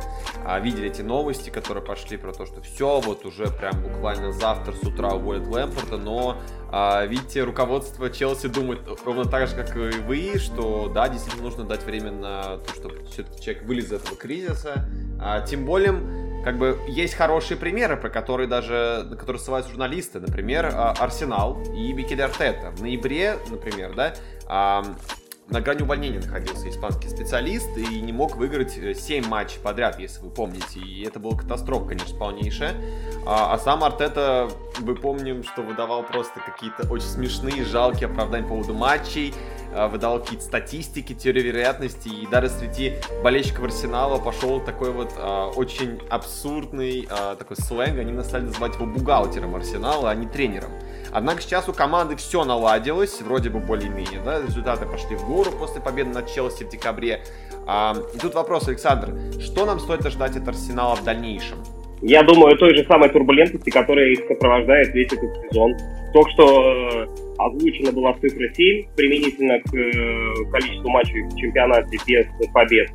а, видели эти новости, которые пошли про то, что все, вот уже прям буквально завтра с утра уволят Лэмпорта, но а, видите, руководство Челси думает ровно так же, как и вы, что да, действительно нужно дать время на то, чтобы все-таки человек вылез из этого кризиса. Тем более, как бы есть хорошие примеры, про которые даже, на которые ссылаются журналисты. Например, а, Арсенал и Микель Артета. В ноябре, например, да, на грани увольнения находился испанский специалист и не мог выиграть 7 э, матчей подряд, если вы помните. И это была катастрофа, конечно, полнейшая. А, а сам Артета, мы помним, что выдавал просто какие-то очень смешные, жалкие оправдания по поводу матчей, а, выдавал какие-то статистики, теории вероятности, и даже среди болельщиков Арсенала пошел такой вот а, очень абсурдный а, такой сленг, они стали называть его бухгалтером Арсенала, а не тренером. Однако сейчас у команды все наладилось, вроде бы более-менее, да, результаты пошли в гору после победы над Челси в декабре. А, и тут вопрос, Александр, что нам стоит ожидать от Арсенала в дальнейшем?
Я думаю, той же самой турбулентности, которая их сопровождает весь этот сезон. Только что э, озвучена была цифра 7 применительно к э, количеству матчей в чемпионате без побед.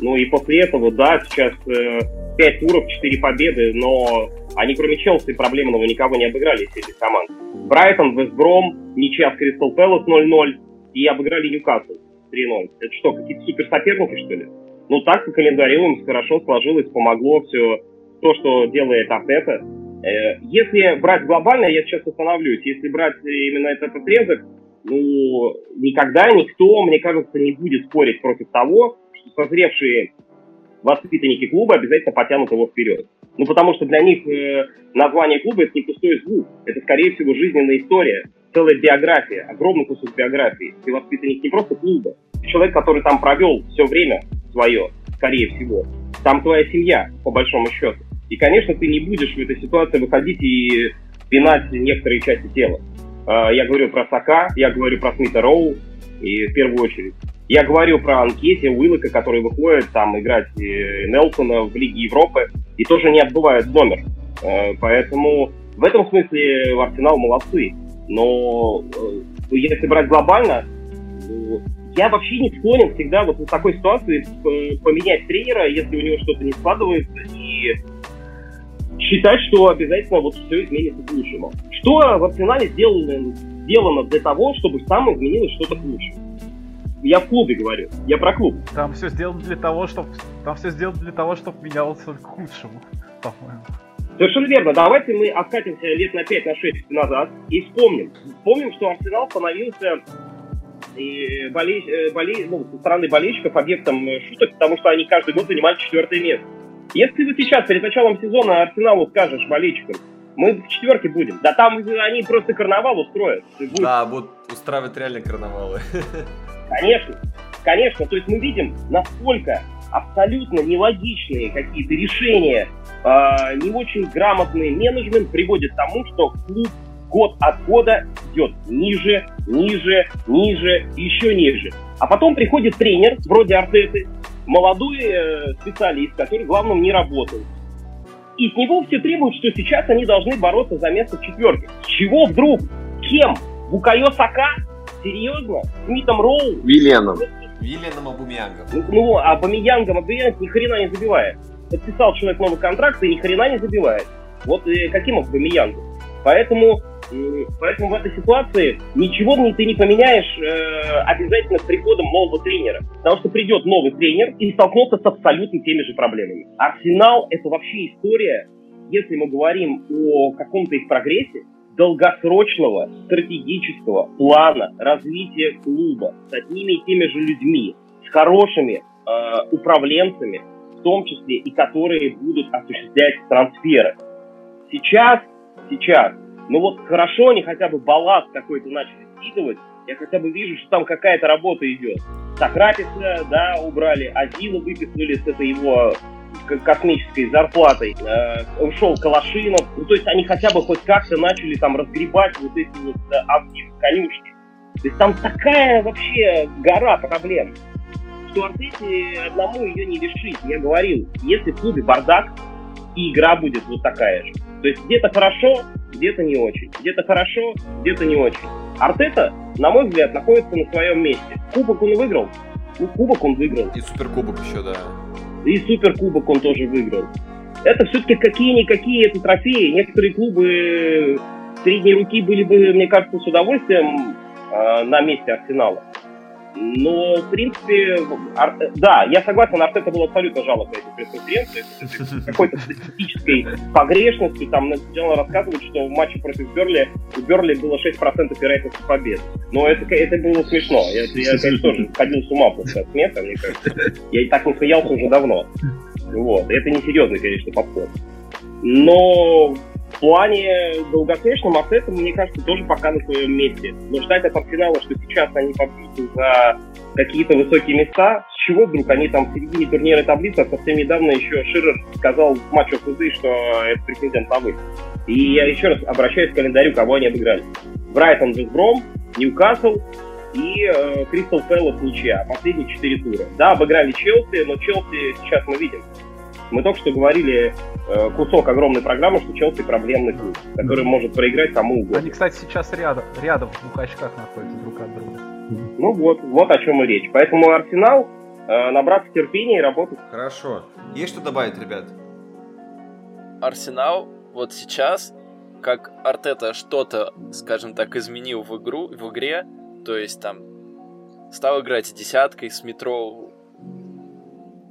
Ну и после этого, да, сейчас э, 5 туров, 4 победы, но они кроме Челси проблемного никого не обыграли из этих команд. Брайтон, Вестбром, ничья с Кристал Пэлас 0-0 и обыграли Ньюкасл 3-0. Это что, какие-то суперсоперники, что ли? Ну, так по календарю им хорошо сложилось, помогло все то, что делает Артета. Э, если брать глобально, я сейчас остановлюсь, если брать именно этот отрезок, ну, никогда никто, мне кажется, не будет спорить против того, что созревшие воспитанники клуба обязательно потянут его вперед. Ну, потому что для них э, название клуба это не пустой звук. Это, скорее всего, жизненная история, целая биография, огромный кусок биографии. Ты воспитанник не просто клуба, ты человек, который там провел все время свое, скорее всего. Там твоя семья, по большому счету. И, конечно, ты не будешь в этой ситуации выходить и пинать некоторые части тела. Э, я говорю про Сака, я говорю про Смита Роу, и в первую очередь. Я говорю про Анкете, Уиллока, который выходит там играть Нелсона в Лиге Европы и тоже не отбывает номер. Э, поэтому в этом смысле Арсенал молодцы. Но э, если брать глобально, я вообще не склонен всегда вот в такой ситуации поменять тренера, если у него что-то не складывается, и считать, что обязательно вот все изменится к лучшему. Что в Арсенале сделано, сделано для того, чтобы сам изменилось что-то к лучшему? Я в клубе говорю, я про клуб.
Там все сделано для того, чтобы там все сделано для того, чтобы менялось к лучшему, по-моему.
Совершенно верно. Давайте мы откатимся лет на 5 на 6 назад и вспомним. Вспомним, что Арсенал становился и болей, э, болей, ну, со стороны болельщиков объектом шуток, потому что они каждый год занимали четвертое место. Если ты сейчас перед началом сезона Арсеналу скажешь болельщикам, мы в четверке будем. Да там они просто карнавал устроят.
Да, будут устраивать реально карнавалы. <laughs>
Конечно, конечно. То есть мы видим, насколько абсолютно нелогичные какие-то решения, э, не очень грамотный менеджмент приводит к тому, что клуб год от года идет ниже, ниже, ниже, еще ниже. А потом приходит тренер, вроде Артеты, молодой э, специалист, который главным не работал. И с него все требуют, что сейчас они должны бороться за место в четверке. С чего вдруг? Кем? Букайо Сака? Серьезно? Смитом Роу?
Виллианом. Виллианом Абумиянгом.
Ну, ну Абумиянгом, Абумиянг ни хрена не забивает. Подписал человек новый контракт и ни хрена не забивает. Вот э, каким Абумиянгом? Поэтому Поэтому в этой ситуации ничего ты не поменяешь э, обязательно с приходом нового тренера. Потому что придет новый тренер и столкнется с абсолютно теми же проблемами. Арсенал — это вообще история, если мы говорим о каком-то их прогрессе, долгосрочного стратегического плана развития клуба с одними и теми же людьми, с хорошими э, управленцами, в том числе и которые будут осуществлять трансферы. Сейчас, сейчас ну вот хорошо они хотя бы балласт какой-то начали скидывать. Я хотя бы вижу, что там какая-то работа идет. Сократиса, да, убрали, Азила выписывали с этой его космической зарплатой. Э, ушел Калашинов. Ну, то есть они хотя бы хоть как-то начали там разгребать вот эти вот э, конюшни. То есть там такая вообще гора проблем, что Артете одному ее не решить. Я говорил, если в клубе бардак, и игра будет вот такая же. То есть где-то хорошо, где-то не очень. Где-то хорошо, где-то не очень. Артета, на мой взгляд, находится на своем месте. Кубок он выиграл. Ну, кубок он выиграл.
И суперкубок еще, да.
И суперкубок он тоже выиграл. Это все-таки какие-никакие это трофеи. Некоторые клубы средней руки были бы, мне кажется, с удовольствием э, на месте Арсенала. Но, в принципе, Ар... да, я согласен, Артета был абсолютно жалок на этой пресс-конференции. <laughs> Какой-то статистической погрешностью там начал рассказывать, что в матче против Берли у Берли было 6% вероятности победы. Но это, это было смешно. Я, я конечно, тоже ходил с ума после смеха, мне кажется. Я и так не смеялся уже давно. Вот. Это не серьезный, конечно, подход. Но в плане долгосрочном Артета, мне кажется, тоже пока на своем месте. Но ждать от Арсенала, что сейчас они побьются за какие-то высокие места, с чего вдруг они там в середине турнирной таблицы, а совсем недавно еще Ширер сказал в матче ФЗ, что это претендент на выход. И я еще раз обращаюсь к календарю, кого они обыграли. Брайтон, Вестбром, Ньюкасл и э, Кристал Пэлас ничья. Последние четыре тура. Да, обыграли Челси, но Челси сейчас мы видим, мы только что говорили э, кусок огромной программы, что Челси проблемный клуб, который может проиграть кому угодно.
Они, кстати, сейчас рядом, рядом в двух очках находятся друг от друга.
Ну вот, вот о чем и речь. Поэтому Арсенал э, набраться терпения и работать.
Хорошо. Есть что добавить, ребят?
Арсенал вот сейчас, как Артета что-то, скажем так, изменил в игру, в игре, то есть там стал играть десяткой с метро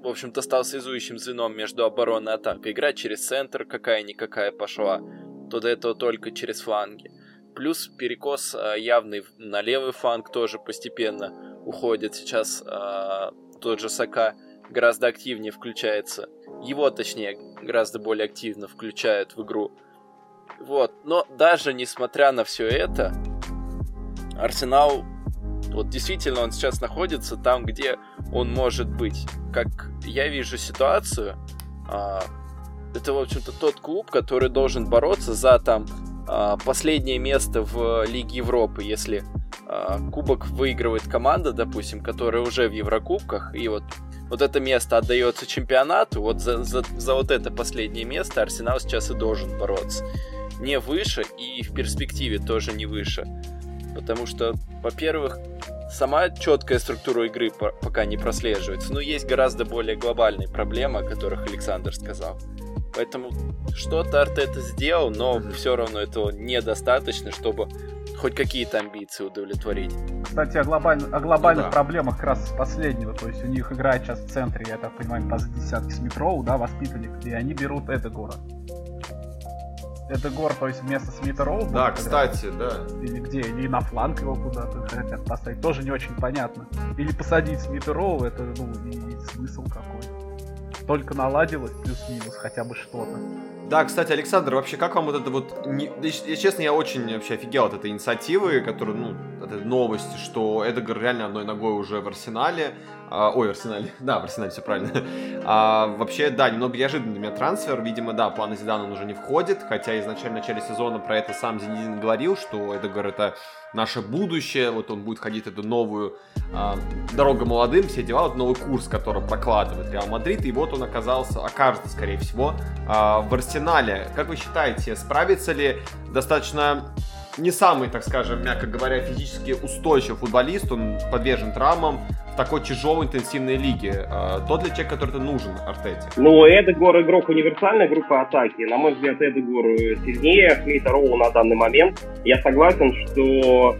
в общем-то, стал связующим звеном между обороной и атакой. Игра через центр какая-никакая пошла, то до этого только через фланги. Плюс перекос а, явный на левый фланг тоже постепенно уходит. Сейчас а, тот же Сака гораздо активнее включается. Его, точнее, гораздо более активно включают в игру. Вот. Но даже несмотря на все это, Арсенал вот действительно он сейчас находится там, где он может быть. Как я вижу ситуацию, а, это, в общем-то, тот клуб, который должен бороться за там а, последнее место в Лиге Европы, если а, кубок выигрывает команда, допустим, которая уже в Еврокубках, и вот вот это место отдается чемпионату, вот за, за, за вот это последнее место Арсенал сейчас и должен бороться. Не выше и в перспективе тоже не выше. Потому что, во-первых, сама четкая структура игры пока не прослеживается, но есть гораздо более глобальные проблемы, о которых Александр сказал. Поэтому что-то Артета сделал, но все равно этого недостаточно, чтобы хоть какие-то амбиции удовлетворить.
Кстати, о, глобаль... о глобальных ну, да. проблемах как раз с последнего. То есть у них играет сейчас в центре, я так понимаю, по десятки Смитроу, да, воспитанник, и они берут Эдегора. Эдегор, то есть вместо Смита Роу.
Да, кстати, да.
Или где? Или на фланг его куда-то хотят поставить. Тоже не очень понятно. Или посадить Смита Роу, это, ну, и, и смысл какой. Только наладилось плюс-минус хотя бы что-то.
Да, кстати, Александр, вообще как вам вот это вот... Не... Я, честно, я очень вообще офигел от этой инициативы, которая, ну, от этой новости, что Эдгар реально одной ногой уже в арсенале. А, ой, в арсенале. <laughs> Да, в арсенале все правильно. А, вообще, да, немного неожиданный для меня трансфер. Видимо, да, планы Зидана он уже не входит, хотя изначально в начале сезона про это сам Зинедин говорил, что Эдгар это наше будущее, вот он будет ходить эту новую э, дорогу молодым, все дела, вот новый курс, который прокладывает Реал Мадрид, и вот он оказался, окажется, скорее всего, э, в Арсенале. Как вы считаете, справится ли достаточно не самый, так скажем, мягко говоря, физически устойчивый футболист, он подвержен травмам в такой тяжелой интенсивной лиге. А, тот ли человек, который нужен Артете?
Ну, Эдегор игрок универсальной группы атаки. На мой взгляд, Эдегор сильнее Смита Роу на данный момент. Я согласен, что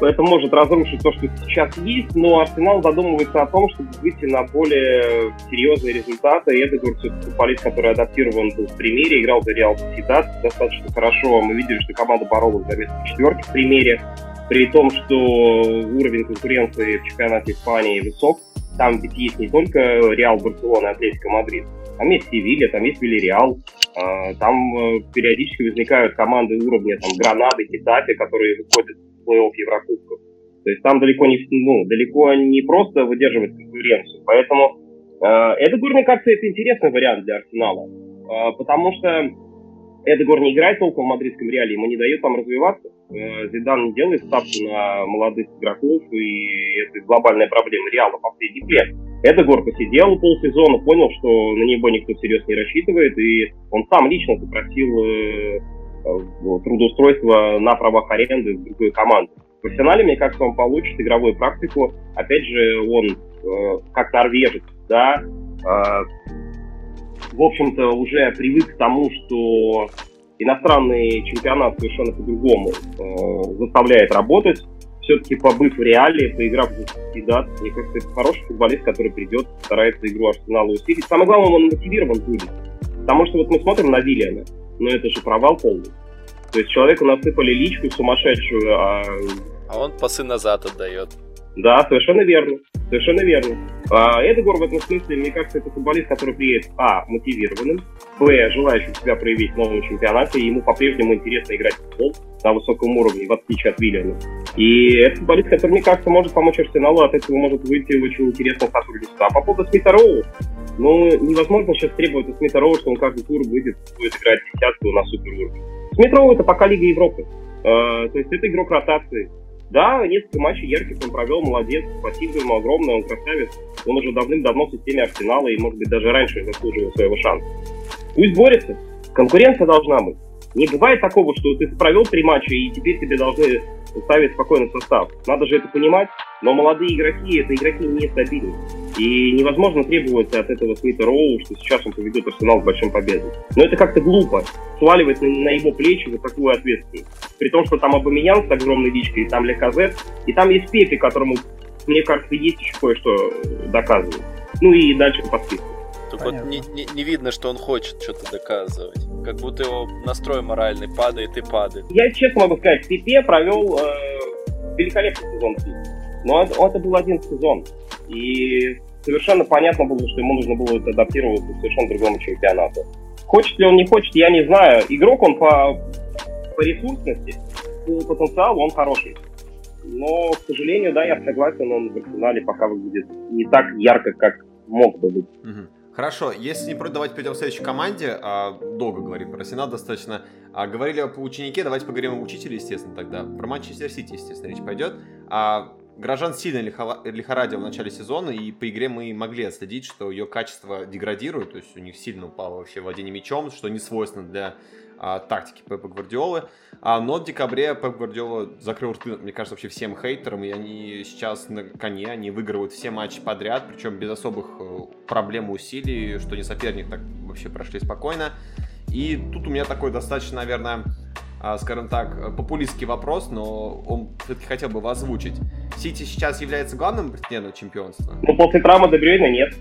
это может разрушить то, что сейчас есть, но Арсенал задумывается о том, чтобы выйти на более серьезные результаты. И Эдегор все-таки футболист, который адаптирован был в примере, играл за Реал Сосьедад достаточно хорошо. Мы видели, что команда боролась за место четверки в примере, при том, что уровень конкуренции в чемпионате Испании высок. Там ведь есть не только Реал, Барселона и Атлетико Мадрид, там есть Севилья, там есть Вильяреал, а, там э, периодически возникают команды уровня там Гранады, Хетафе, которые выходят плей-офф Еврокубков. То есть там далеко не, ну, далеко не просто выдерживать конкуренцию. Поэтому э, Эдегор, мне кажется, это интересный вариант для Арсенала. Э, потому что Эдегор не играет толком в мадридском реале, ему не дают там развиваться. Э, Зидан не делает ставку на молодых игроков, и это глобальная проблема Реала последних лет. Эдегор посидел полсезона, понял, что на него никто всерьез не рассчитывает, и он сам лично попросил э, Э, трудоустройство на правах аренды в другую команду. В профессионале, мне кажется, он получит игровую практику. Опять же, он э, как норвежец, да, э, в общем-то, уже привык к тому, что иностранный чемпионат совершенно по-другому э, заставляет работать. Все-таки побыв в реале, поиграв в Сидат, мне кажется, это хороший футболист, который придет, старается игру Арсенала усилить. Самое главное, он мотивирован будет. Потому что вот мы смотрим на Виллиана, но это же провал полный. То есть человеку насыпали личку сумасшедшую, а...
А он пасы назад отдает.
Да, совершенно верно. Совершенно верно. А, Эдегор в этом смысле, мне кажется, это футболист, который приедет, а, мотивированным, б, желающим себя проявить в новом чемпионате, и ему по-прежнему интересно играть в футбол на высоком уровне, в отличие от Вильяна. И это футболист, который, мне кажется, может помочь Арсеналу, от этого может выйти очень интересное сотрудничество. А по поводу Смита Роу, ну, невозможно сейчас требовать от Смита Роу, что он каждый тур выйдет, будет играть десятку на супер уровне. Смит Роу это пока Лига Европы. Э, то есть это игрок ротации. Да, несколько матчей ярких он провел, молодец, спасибо ему огромное, он красавец. Он уже давным-давно в системе Арсенала и, может быть, даже раньше заслуживал своего шанса. Пусть борется. Конкуренция должна быть. Не бывает такого, что ты провел три матча и теперь тебе должны ставить спокойный состав. Надо же это понимать. Но молодые игроки, это игроки нестабильные. И невозможно требовать от этого Смита Роу, что сейчас он поведет Арсенал к большим победам. Но это как-то глупо. Сваливать на, на его плечи вот такую ответственность. При том, что там Абамиян с огромной личкой, и там Леказет, и там есть Пепи, которому, мне кажется, есть еще кое-что доказывать. Ну и дальше по списку.
Тут вот не, не, не видно, что он хочет что-то доказывать. Как будто его настрой моральный падает и падает.
Я честно могу сказать, Пипе провел э, великолепный сезон. Но это, это был один сезон. И совершенно понятно было, что ему нужно было адаптироваться к совершенно другому чемпионату. Хочет ли он, не хочет, я не знаю. Игрок он по, по ресурсности, по потенциалу он хороший. Но, к сожалению, да, я согласен, он в арсенале пока выглядит не так ярко, как мог бы быть.
Угу. Хорошо, если не про, давайте перейдем к следующей команде. А, долго говорим про Арсенал достаточно. А, говорили по ученике, давайте поговорим об учителе, естественно, тогда. Про Манчестер Сити, естественно, речь пойдет. А, Горожан сильно лихорадил в начале сезона, и по игре мы могли отследить, что ее качество деградирует, то есть у них сильно упало вообще владение мячом, что не свойственно для а, тактики Пепа Гвардиолы. А, но в декабре Пеп Гвардиола закрыл рты, мне кажется, вообще всем хейтерам, и они сейчас на коне, они выигрывают все матчи подряд, причем без особых э, проблем и усилий, что не соперник, так вообще прошли спокойно. И тут у меня такой достаточно, наверное, а, скажем так, популистский вопрос, но он все-таки хотел бы его озвучить. Сити сейчас является главным претендентом чемпионства?
Ну, после травмы Дебрюйна нет.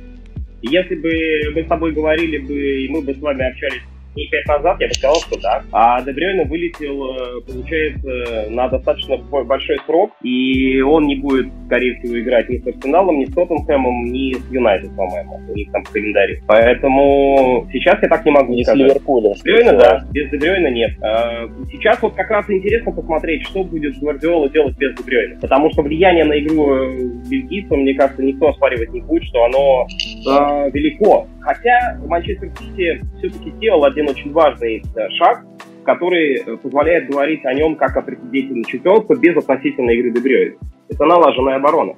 Если бы мы с тобой говорили бы, и мы бы с вами общались дней пять назад я бы сказал, что да. А Дебрёйна вылетел, э, получается, на достаточно большой срок, и он не будет, скорее всего, играть ни с Арсеналом, ни с Тоттенхэмом, ни с Юнайтед, по-моему, у них там в календаре. Поэтому сейчас я так не могу
не сказать. с Ливерпулем.
Дебрёйна, да, без Дебрёйна нет. А, сейчас вот как раз интересно посмотреть, что будет Гвардиола делать без Дебрёйна. Потому что влияние на игру э, бельгийцев, мне кажется, никто оспаривать не будет, что оно э, велико. Хотя Манчестер Сити все-таки сделал один очень важный шаг, который э, позволяет говорить о нем как о претенденте на без относительной игры Дебрёя. Это налаженная оборона.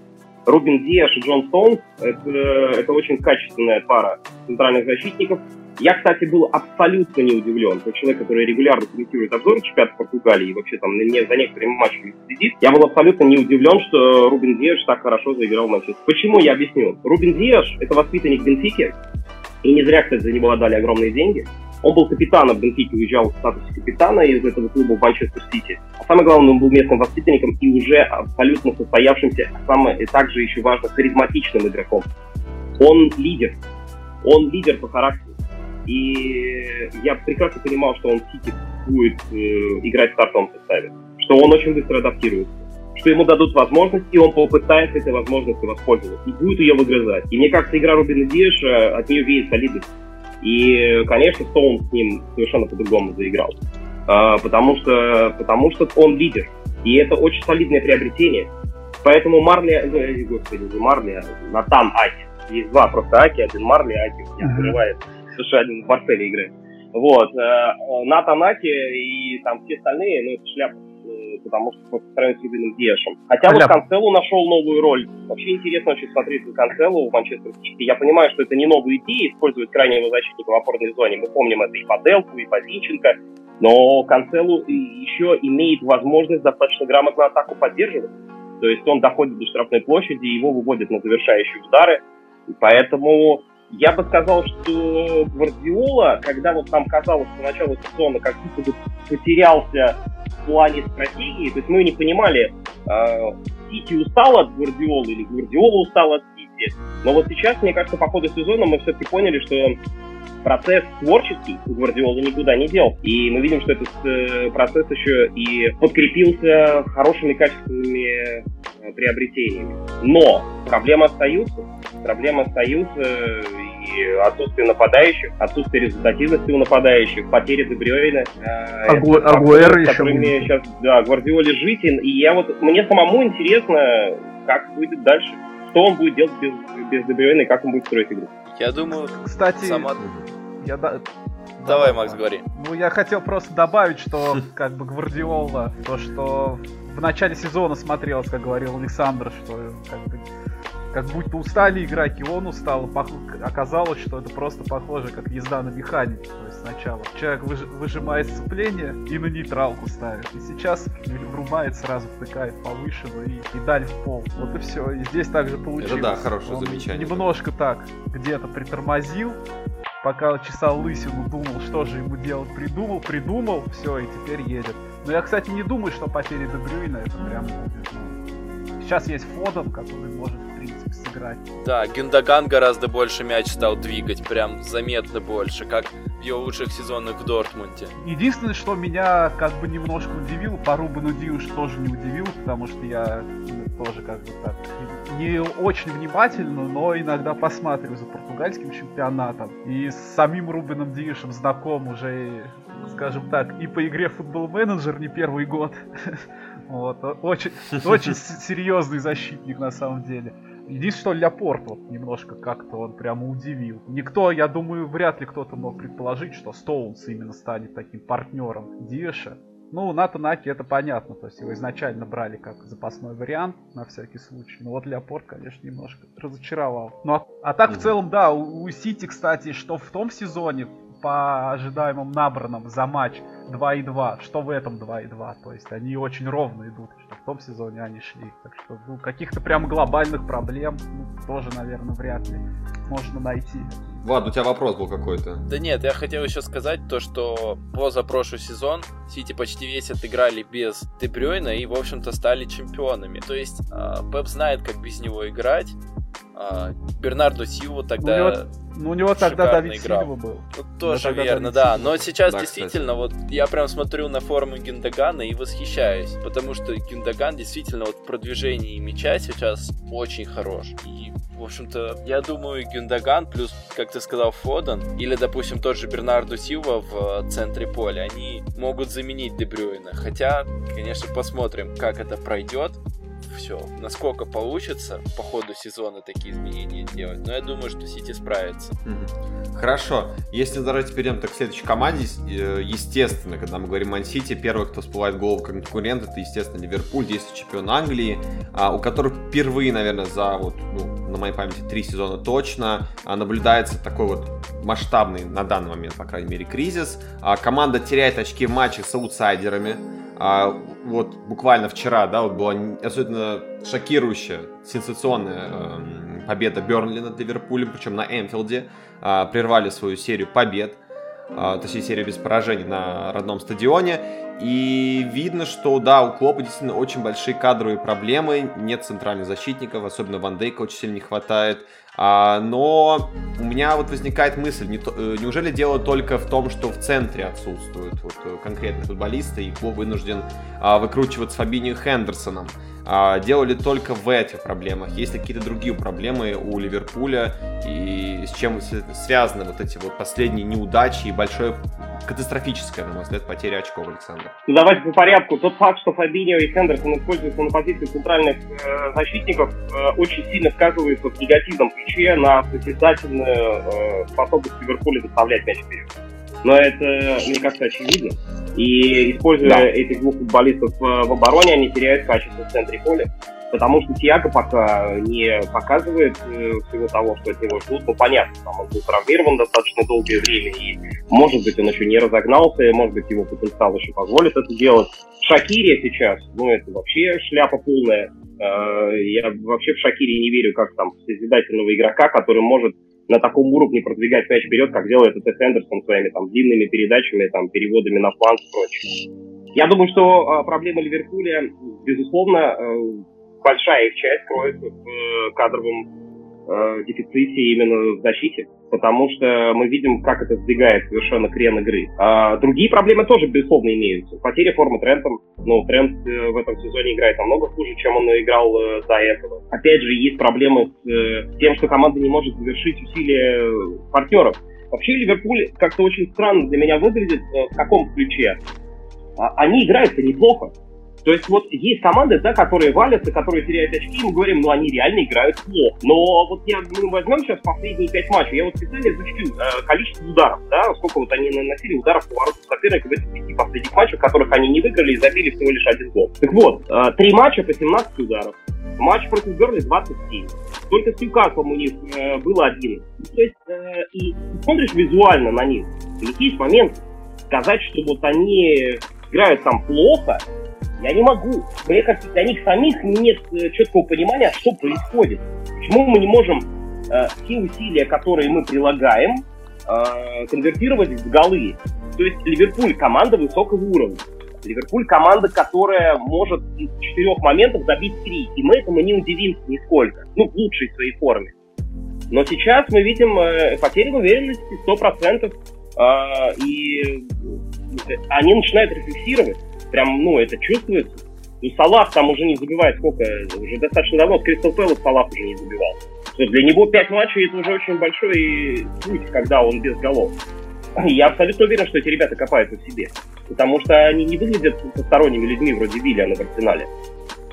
Рубин Диаш и Джон Стоунс это, это очень качественная пара центральных защитников. Я, кстати, был абсолютно не удивлен, как человек, который регулярно комментирует обзор чемпионата Португалии и вообще там за некоторыми матчами следит, я был абсолютно не удивлен, что Рубин Диаш так хорошо заиграл в Манчестер. Почему, я объясню. Рубин Диаш — это воспитанник Бенфики, и не зря, кстати, за него отдали огромные деньги. Он был капитаном Бенфики, уезжал в статусе капитана из этого клуба в Манчестер Сити. А самое главное, он был местным воспитанником и уже абсолютно состоявшимся, а самое, и также еще важно, харизматичным игроком. Он лидер. Он лидер по характеру. И я прекрасно понимал, что он в Сити будет э, играть в стартовом составе. Что он очень быстро адаптируется что ему дадут возможность, и он попытается этой возможностью воспользоваться, и будет ее выгрызать. И мне кажется, игра Рубина Диэша от нее веет солидность. И, конечно, Стоун с ним совершенно по-другому заиграл. А, потому, что, потому что он лидер. И это очень солидное приобретение. Поэтому Марли, э, господи, не Марли, а Натан Аки. Есть два просто Аки, один Марли, Аки не открывает. Слушай, один в Барселе играет. Вот. Э, Натан Аки и там все остальные, ну, это шляпа потому что по сравнению с Рубином Диашем. Хотя вот Канцелу нашел новую роль. Вообще интересно очень смотреть на Канцелу в Манчестер Сити. Я понимаю, что это не новая идея использовать крайнего защитника в опорной зоне. Мы помним это и по Делку, и по Зинченко. Но Канцелу еще имеет возможность достаточно грамотно атаку поддерживать. То есть он доходит до штрафной площади, его выводят на завершающие удары. Поэтому я бы сказал, что Гвардиола, когда вот нам казалось по началу сезона, как будто бы потерялся плане стратегии, то есть мы не понимали, э, Сити устал от Гвардиолы или Гвардиола устал от Сити. Но вот сейчас, мне кажется, по ходу сезона мы все-таки поняли, что процесс творческий у Гвардиолы никуда не дел. И мы видим, что этот э, процесс еще и подкрепился хорошими качественными э, приобретениями. Но проблемы остаются. Проблемы остаются и отсутствие нападающих, отсутствие результативности у нападающих, потери Дебрёйна.
Э, Агу... Агуэра еще
сейчас, да, Гвардиоле жить. И я вот, мне самому интересно, как будет дальше. Что он будет делать без, без Дебрёйна и как он будет строить игру.
Я думаю,
кстати, сама... я да...
Давай, Макс, говори.
Ну, я хотел просто добавить, что как бы Гвардиола, то, что в начале сезона смотрелось, как говорил Александр, что как бы как будто устали игроки, он устал. Оказалось, что это просто похоже, как езда на механике. То есть сначала человек выж... выжимает сцепление и на нейтралку ставит. И сейчас врубает, сразу втыкает повыше, ну и, и даль в пол. Вот и все. И здесь также получилось. Это
да, хорошее он замечание.
Немножко так где-то притормозил, пока чесал лысину, думал, что же ему делать, придумал, придумал, все, и теперь едет. Но я, кстати, не думаю, что потери Дебрюйна это прям будет, ну... Сейчас есть Фоден, который может принципе, сыграть.
Да, Гюндаган гораздо больше мяч стал двигать, прям заметно больше, как в его лучших сезонах в Дортмунде.
Единственное, что меня как бы немножко удивило, по Рубану Диуш тоже не удивил, потому что я ну, тоже как бы так не очень внимательно, но иногда посматриваю за португальским чемпионатом. И с самим Рубином Диушем знаком уже, скажем так, и по игре футбол менеджер не первый год. <laughs> Вот, очень, очень серьезный защитник на самом деле. Единственное, что Ляпорт вот немножко как-то он прямо удивил. Никто, я думаю, вряд ли кто-то мог предположить, что Стоунс именно станет таким партнером Диэша. Ну, Ната Наки это понятно, то есть его изначально брали как запасной вариант, на всякий случай. Но вот Леопорт, конечно, немножко разочаровал. Ну, а, а так в целом, да, у, у Сити, кстати, что в том сезоне, по ожидаемым набранным за матч 2,2, что в этом 2,2. То есть они очень ровно идут, что в том сезоне они шли. Так что ну, каких-то прям глобальных проблем ну, тоже, наверное, вряд ли можно найти.
Влад, у тебя вопрос был какой-то.
Да нет, я хотел еще сказать то, что позапрошлый сезон Сити почти весь отыграли без Дебрюйна и, в общем-то, стали чемпионами. То есть а, Пеп знает, как без него играть. А, Бернардо Силва тогда
у него, ну, у него тогда Давид играл. Сильва был.
Ну, тоже верно, да. Но сейчас да, действительно, кстати. вот я прям смотрю на форумы Гюндагана и восхищаюсь, потому что Гюндаган действительно вот в продвижении мяча сейчас очень хорош. И в общем-то, я думаю, Гюндаган плюс, как ты сказал, Фоден, или, допустим, тот же Бернардо Силва в центре поля, они могут заменить Дебрюина. Хотя, конечно, посмотрим, как это пройдет все. Насколько получится по ходу сезона такие изменения делать. Но я думаю, что Сити справится.
Хорошо. Если давайте перейдем так к следующей команде, э, естественно, когда мы говорим о Сити, первый, кто всплывает в голову конкурент, это, естественно, Ливерпуль, действующий чемпион Англии, а, у которых впервые, наверное, за вот, ну, на моей памяти, три сезона точно а, наблюдается такой вот масштабный, на данный момент, по крайней мере, кризис. А, команда теряет очки в матчах с аутсайдерами. А вот буквально вчера, да, вот была особенно шокирующая, сенсационная э, победа Бернли над Ливерпулем, причем на Энфилде. Э, прервали свою серию побед, э, точнее серию без поражений на родном стадионе. И видно, что да, у Клопа действительно очень большие кадровые проблемы, нет центральных защитников, особенно Ван Дейка очень сильно не хватает. А, но у меня вот возникает мысль, не то, э, неужели дело только в том, что в центре отсутствуют вот, э, конкретные футболисты, и клуб вынужден а, выкручивать с Фабини Хендерсоном? А, дело ли только в этих проблемах? Есть ли какие-то другие проблемы у Ливерпуля? И с чем связаны вот эти вот последние неудачи и большое катастрофическая, на мой взгляд, потеря очков, Александр.
Давайте по порядку. Тот факт, что Фабиньо и Хендерсон используются на позиции центральных э, защитников, э, очень сильно сказывается в негативном ключе на состязательную э, способность Ливерпуля доставлять мяч вперед. Но это, мне кажется, очевидно. И используя да. этих двух футболистов в, в обороне, они теряют качество в центре поля потому что Тиаго пока не показывает э, всего того, что от него ждут. Ну, понятно, там он был травмирован достаточно долгое время, и, может быть, он еще не разогнался, и, может быть, его потенциал еще позволит это делать. Шакири сейчас, ну, это вообще шляпа полная. Э, я вообще в Шакире не верю, как там созидательного игрока, который может на таком уровне продвигать мяч вперед, как делает это Хендерсон своими там длинными передачами, там переводами на фланг и прочее. Я думаю, что э, проблема Ливерпуля, безусловно, большая их часть кроется в э, кадровом э, дефиците именно в защите, потому что мы видим, как это сдвигает совершенно крен игры. А другие проблемы тоже, безусловно, имеются. Потеря формы Трентом. Ну, Трент э, в этом сезоне играет намного хуже, чем он играл э, до этого. Опять же, есть проблемы с э, тем, что команда не может завершить усилия партнеров. Вообще Ливерпуль как-то очень странно для меня выглядит в каком ключе. А, они играют-то неплохо. То есть вот есть команды, да, которые валятся, которые теряют очки, и мы говорим, ну они реально играют плохо. Но вот я, мы возьмем сейчас последние пять матчей, я вот специально изучил э, количество ударов, да, сколько вот они наносили ударов по вороту соперника в этих пяти последних матчах, в которых они не выиграли и забили всего лишь один гол. Так вот, э, три матча по 17 ударов. Матч против Берли 27. Только с Ньюкаслом у них э, было один. То есть, э, и смотришь визуально на них, у них есть момент сказать, что вот они играют там плохо, я не могу. Мне кажется, для них самих нет э, четкого понимания, что происходит. Почему мы не можем э, те усилия, которые мы прилагаем, э, конвертировать в голы. То есть Ливерпуль команда высокого уровня. Ливерпуль команда, которая может из четырех моментов забить три. И мы этому не удивимся нисколько. Ну, в лучшей своей форме. Но сейчас мы видим э, потерю уверенности 100%. Э, и они начинают рефлексировать прям, ну, это чувствуется. И Салах там уже не забивает сколько, уже достаточно давно, с Кристал Пэлас Салах уже не забивал. То для него пять матчей это уже очень большой путь, когда он без голов. Я абсолютно уверен, что эти ребята копаются в себе. Потому что они не выглядят посторонними людьми вроде Виллиана в арсенале.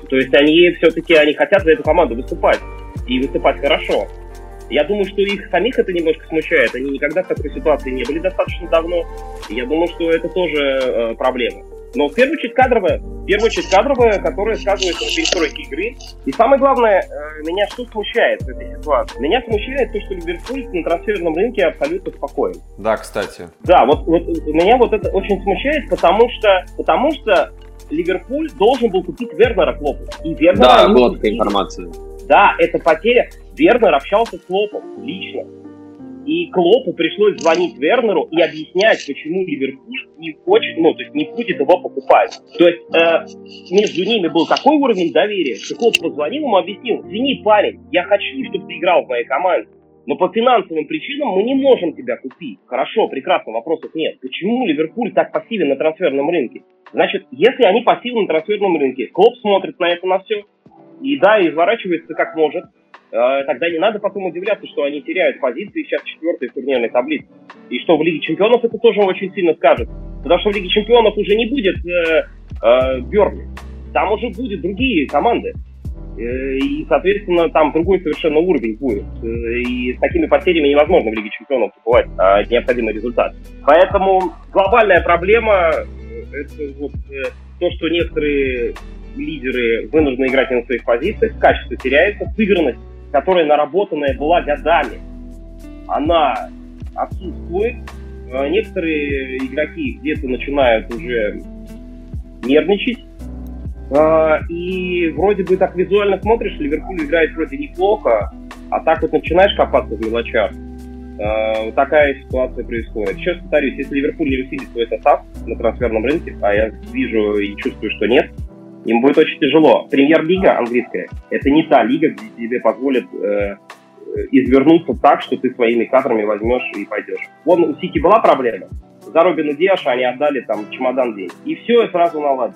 То есть они все-таки они хотят за эту команду выступать. и выступать хорошо. Я думаю, что их самих это немножко смущает. Они никогда в такой ситуации не были достаточно давно. Я думаю, что это тоже э, проблема. Но в первую очередь кадровая. В первую очередь кадровая, которая сказывается на перестройке игры. И самое главное, э, меня что смущает в этой ситуации? Меня смущает то, что Ливерпуль на трансферном рынке абсолютно спокоен.
Да, кстати.
Да, вот, вот меня вот это очень смущает, потому что, потому что Ливерпуль должен был купить Вернера Клопа.
И Вернера да, была такая информация.
Да, это потеря. Вернер общался с Клопом лично. И Клопу пришлось звонить Вернеру и объяснять, почему Ливерпуль не хочет, ну, то есть не будет его покупать. То есть э, между ними был такой уровень доверия, что Клоп позвонил ему, объяснил, извини, парень, я хочу, чтобы ты играл в моей команде, но по финансовым причинам мы не можем тебя купить. Хорошо, прекрасно, вопросов нет. Почему Ливерпуль так пассивен на трансферном рынке? Значит, если они пассивны на трансферном рынке, Клоп смотрит на это на все, и да, изворачивается как может, тогда не надо потом удивляться, что они теряют позиции сейчас четвертой в турнирной таблице. И что в Лиге Чемпионов это тоже очень сильно скажет. Потому что в Лиге Чемпионов уже не будет э, э, Берли. Там уже будут другие команды. Э, и, соответственно, там другой совершенно уровень будет. Э, и с такими потерями невозможно в Лиге Чемпионов добывать а, необходимый результат. Поэтому глобальная проблема это вот то, что некоторые лидеры вынуждены играть на своих позициях, качество теряется, сыгранность, которая наработанная была годами, она отсутствует. Э, некоторые игроки где-то начинают уже нервничать. Э, и вроде бы так визуально смотришь, Ливерпуль играет вроде неплохо, а так вот начинаешь копаться в мелочах. Э, такая ситуация происходит. Еще повторюсь, если Ливерпуль не усилит свой состав на трансферном рынке, а я вижу и чувствую, что нет, им будет очень тяжело. Премьер-лига английская – это не та лига, где тебе позволят э, извернуться так, что ты своими кадрами возьмешь и пойдешь. Вон у Сити была проблема. За Робина Диаша они отдали там чемодан денег. И все сразу наладилось.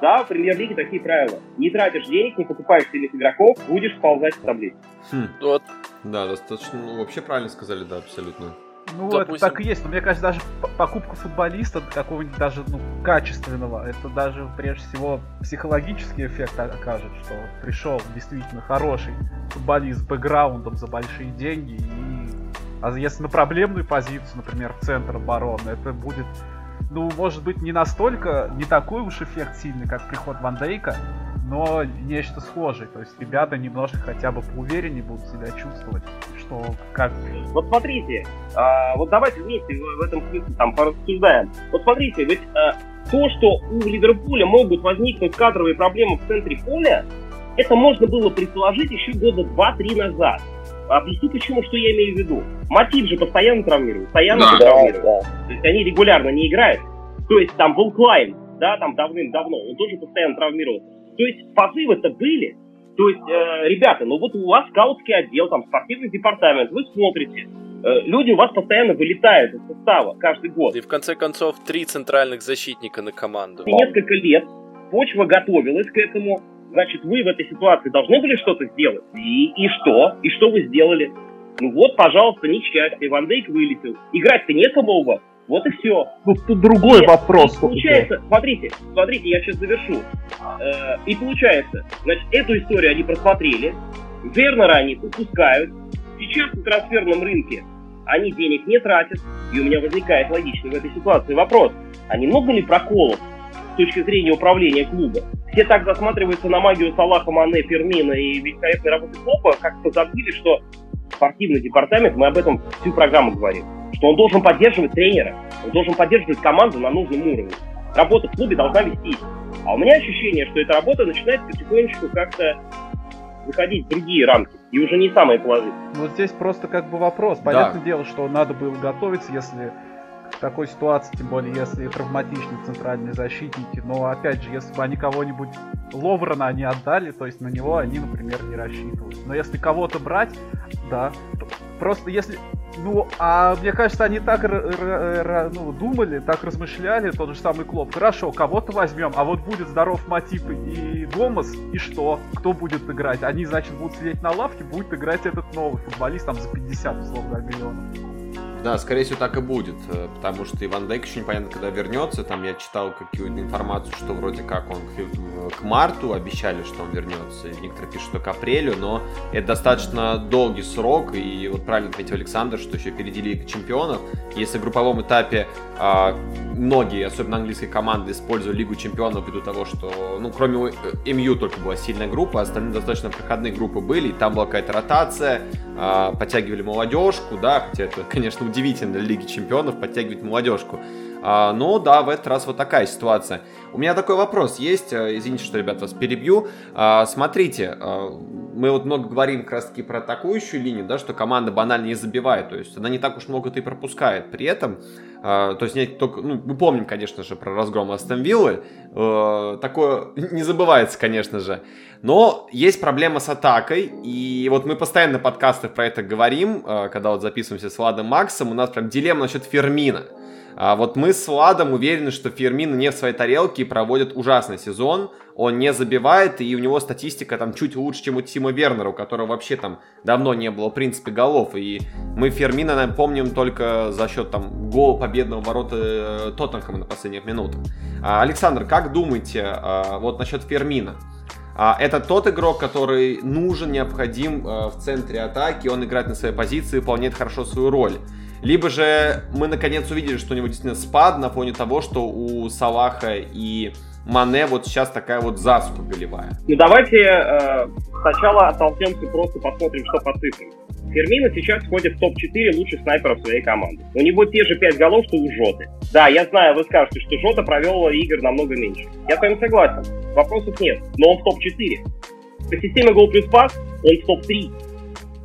Да, в премьер-лиге такие правила. Не тратишь денег, не покупаешь сильных игроков, будешь сползать в таблицу.
Хм. Вот. Да, достаточно, ну, вообще правильно сказали, да, абсолютно.
Ну, Допустим. это так и есть. Но мне кажется, даже покупка футболиста какого-нибудь даже ну, качественного, это даже прежде всего психологический эффект окажет, что пришел действительно хороший футболист с бэкграундом за большие деньги. И... А если на проблемную позицию, например, в центр обороны, это будет ну, может быть, не настолько, не такой уж эффект сильный, как приход Ван Дейка, но нечто схожее. То есть ребята немножко хотя бы поувереннее будут себя чувствовать, что как...
Вот смотрите, а, вот давайте вместе в этом смысле там порассуждаем. Вот смотрите, ведь а, то, что у Ливерпуля могут возникнуть кадровые проблемы в центре поля, это можно было предположить еще года два-три назад. Объясню почему, что я имею в виду. Мотив же постоянно травмирует, постоянно да, травмирует. Да, да. То есть они регулярно не играют. То есть там был Клайн, да, там давным-давно, он тоже постоянно травмировался. То есть позывы-то были. То есть, э, ребята, ну вот у вас скаутский отдел, там спортивный департамент, вы смотрите, э, люди у вас постоянно вылетают из состава каждый год.
И в конце концов три центральных защитника на команду.
И несколько лет почва готовилась к этому, значит, вы в этой ситуации должны были что-то сделать. И, и что? И что вы сделали? Ну вот, пожалуйста, несчастье, Ван Дейк вылетел. Играть-то некому у вас. Вот и все.
Ну, тут другой и, вопрос.
И получается, смотрите, смотрите, я сейчас завершу. Э, и получается, значит, эту историю они просмотрели, Вернера они выпускают, сейчас на трансферном рынке они денег не тратят, и у меня возникает логичный в этой ситуации вопрос, а не много ли проколов с точки зрения управления клуба? Все так засматриваются на магию Салаха, Мане, Фермина и великолепной работы клуба, как позабыли, что спортивный департамент, мы об этом всю программу говорим, что он должен поддерживать тренера, он должен поддерживать команду на нужном уровне. Работа в клубе должна вестись. А у меня ощущение, что эта работа начинает потихонечку как-то выходить в другие рамки. И уже не самые положительные.
Вот здесь просто как бы вопрос. Понятное да. дело, что надо было готовиться, если такой ситуации, тем более если травматичны центральные защитники. Но опять же, если бы они кого-нибудь Ловрена они отдали, то есть на него они, например, не рассчитывают. Но если кого-то брать, да. Просто если ну, а мне кажется, они так ну, думали, так размышляли, тот же самый Клоп. Хорошо, кого-то возьмем, а вот будет здоров Матип и Гомес, и что? Кто будет играть? Они, значит, будут сидеть на лавке, будет играть этот новый футболист там за 50, условно, миллионов.
Да, скорее всего, так и будет, э, потому что Иван Дейк еще непонятно, когда вернется. Там я читал какую-то информацию, что вроде как он к марту обещали, что он вернется. И некоторые пишут, что к апрелю, но это достаточно долгий срок. И вот правильно отметил Александр, что еще впереди Лига Чемпионов. Если в групповом этапе а, многие, особенно английские команды, используют Лигу Чемпионов ввиду того, что, ну, кроме э, МЮ только была сильная группа, остальные достаточно проходные группы были, и там была какая-то ротация, а, подтягивали молодежку, да, хотя это, <laughs> конечно, удивительно для Лиги Чемпионов подтягивать молодежку. А, но да, в этот раз вот такая ситуация. У меня такой вопрос есть, э, извините, что, ребят, вас перебью. А, смотрите, а, мы вот много говорим как раз таки про атакующую линию, да, что команда банально не забивает, то есть она не так уж много и пропускает. При этом, э, то есть не только, ну, мы помним, конечно же, про разгром Астон Виллы, э, такое <laughs> не забывается, конечно же. Но есть проблема с атакой, и вот мы постоянно на подкастах про это говорим, э, когда вот записываемся с Владом Максом, у нас прям дилемма насчет Фермина. А вот мы с Владом уверены, что Фермин не в своей тарелке и проводит ужасный сезон. Он не забивает, и у него статистика там чуть лучше, чем у Тима Вернера, у которого вообще там давно не было, в принципе, голов. И мы Фермина, наверное, помним только за счет там гола победного ворота э, Тоттенхэма на последних минутах. А, Александр, как думаете а, вот насчет Фермина? А, это тот игрок, который нужен, необходим э, в центре атаки, он играет на своей позиции, выполняет хорошо свою роль. Либо же мы наконец увидели, что у него действительно спад на фоне того, что у Салаха и Мане вот сейчас такая вот засуха голевая.
Ну давайте э, сначала оттолкнемся, просто посмотрим, что по цифрам. Фермина сейчас входит в топ-4 лучших снайперов своей команды. У него те же 5 голов, что у Жоты. Да, я знаю, вы скажете, что Жота провел игр намного меньше. Я с вами согласен. Вопросов нет. Но он в топ-4. По системе гол плюс пас он в топ-3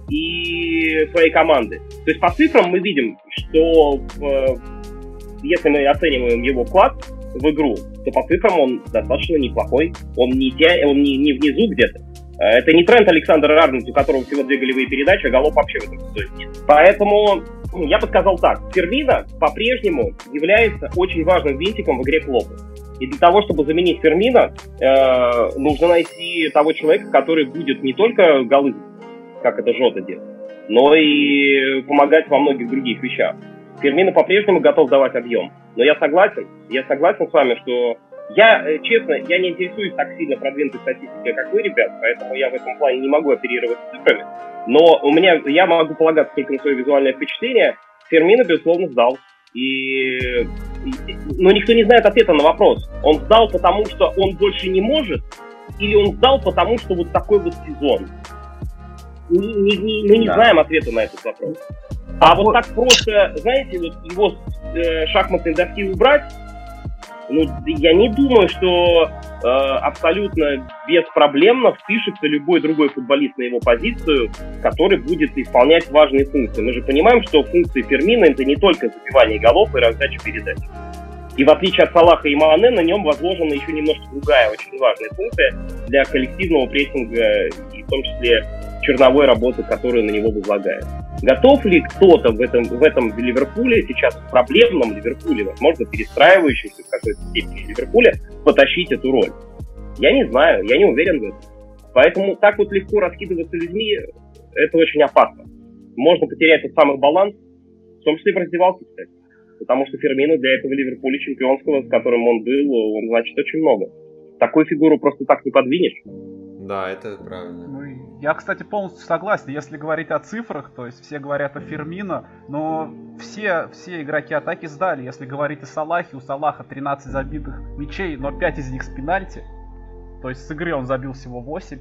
и своей команды. То есть по цифрам мы видим, что в, если мы оцениваем его вклад в игру, то по цифрам он достаточно неплохой. Он не, он не, не внизу где-то. Это не тренд Александра Арнольд, у которого всего две голевые передачи, а голов вообще в этом сезоне нет. Поэтому ну, я бы сказал так. Фермина по-прежнему является очень важным винтиком в игре Клопа. И для того, чтобы заменить Фермина, э, нужно найти того человека, который будет не только голы как это Жота делает, но и помогать во многих других вещах. Фермина по-прежнему готов давать объем. Но я согласен, я согласен с вами, что я, э, честно, я не интересуюсь так сильно продвинутой статистикой, как вы, ребят, поэтому я в этом плане не могу оперировать цифрами. Но у меня, я могу полагаться только на свое визуальное впечатление. Фермина, безусловно, сдал. И, но никто не знает ответа на вопрос. Он сдал, потому что он больше не может, или он сдал, потому что вот такой вот сезон не, не, не, мы не да. знаем ответа на этот вопрос. А вот так просто, знаете, вот его с э, шахматной доски убрать, ну, я не думаю, что э, абсолютно беспроблемно впишется любой другой футболист на его позицию, который будет исполнять важные функции. Мы же понимаем, что функции Фермина это не только забивание голов и раздача передач. И в отличие от Салаха и Мане, на нем возложена еще немножко другая очень важная функция для коллективного прессинга и в том числе черновой работы, которую на него возлагает. Готов ли кто-то в этом, в этом Ливерпуле, сейчас в проблемном Ливерпуле, возможно, перестраивающемся в какой-то степени Ливерпуле, потащить эту роль? Я не знаю, я не уверен в этом. Поэтому так вот легко раскидываться людьми, это очень опасно. Можно потерять тот самый баланс, в том числе и в раздевалке, кстати. Потому что Фермино для этого Ливерпуля чемпионского, с которым он был, он значит очень много. Такую фигуру просто так не подвинешь.
Да, это правильно.
Ну, я, кстати, полностью согласен. Если говорить о цифрах, то есть все говорят о Фермино, но все, все игроки атаки сдали. Если говорить о Салахе, у Салаха 13 забитых мячей, но 5 из них с пенальти. То есть с игры он забил всего 8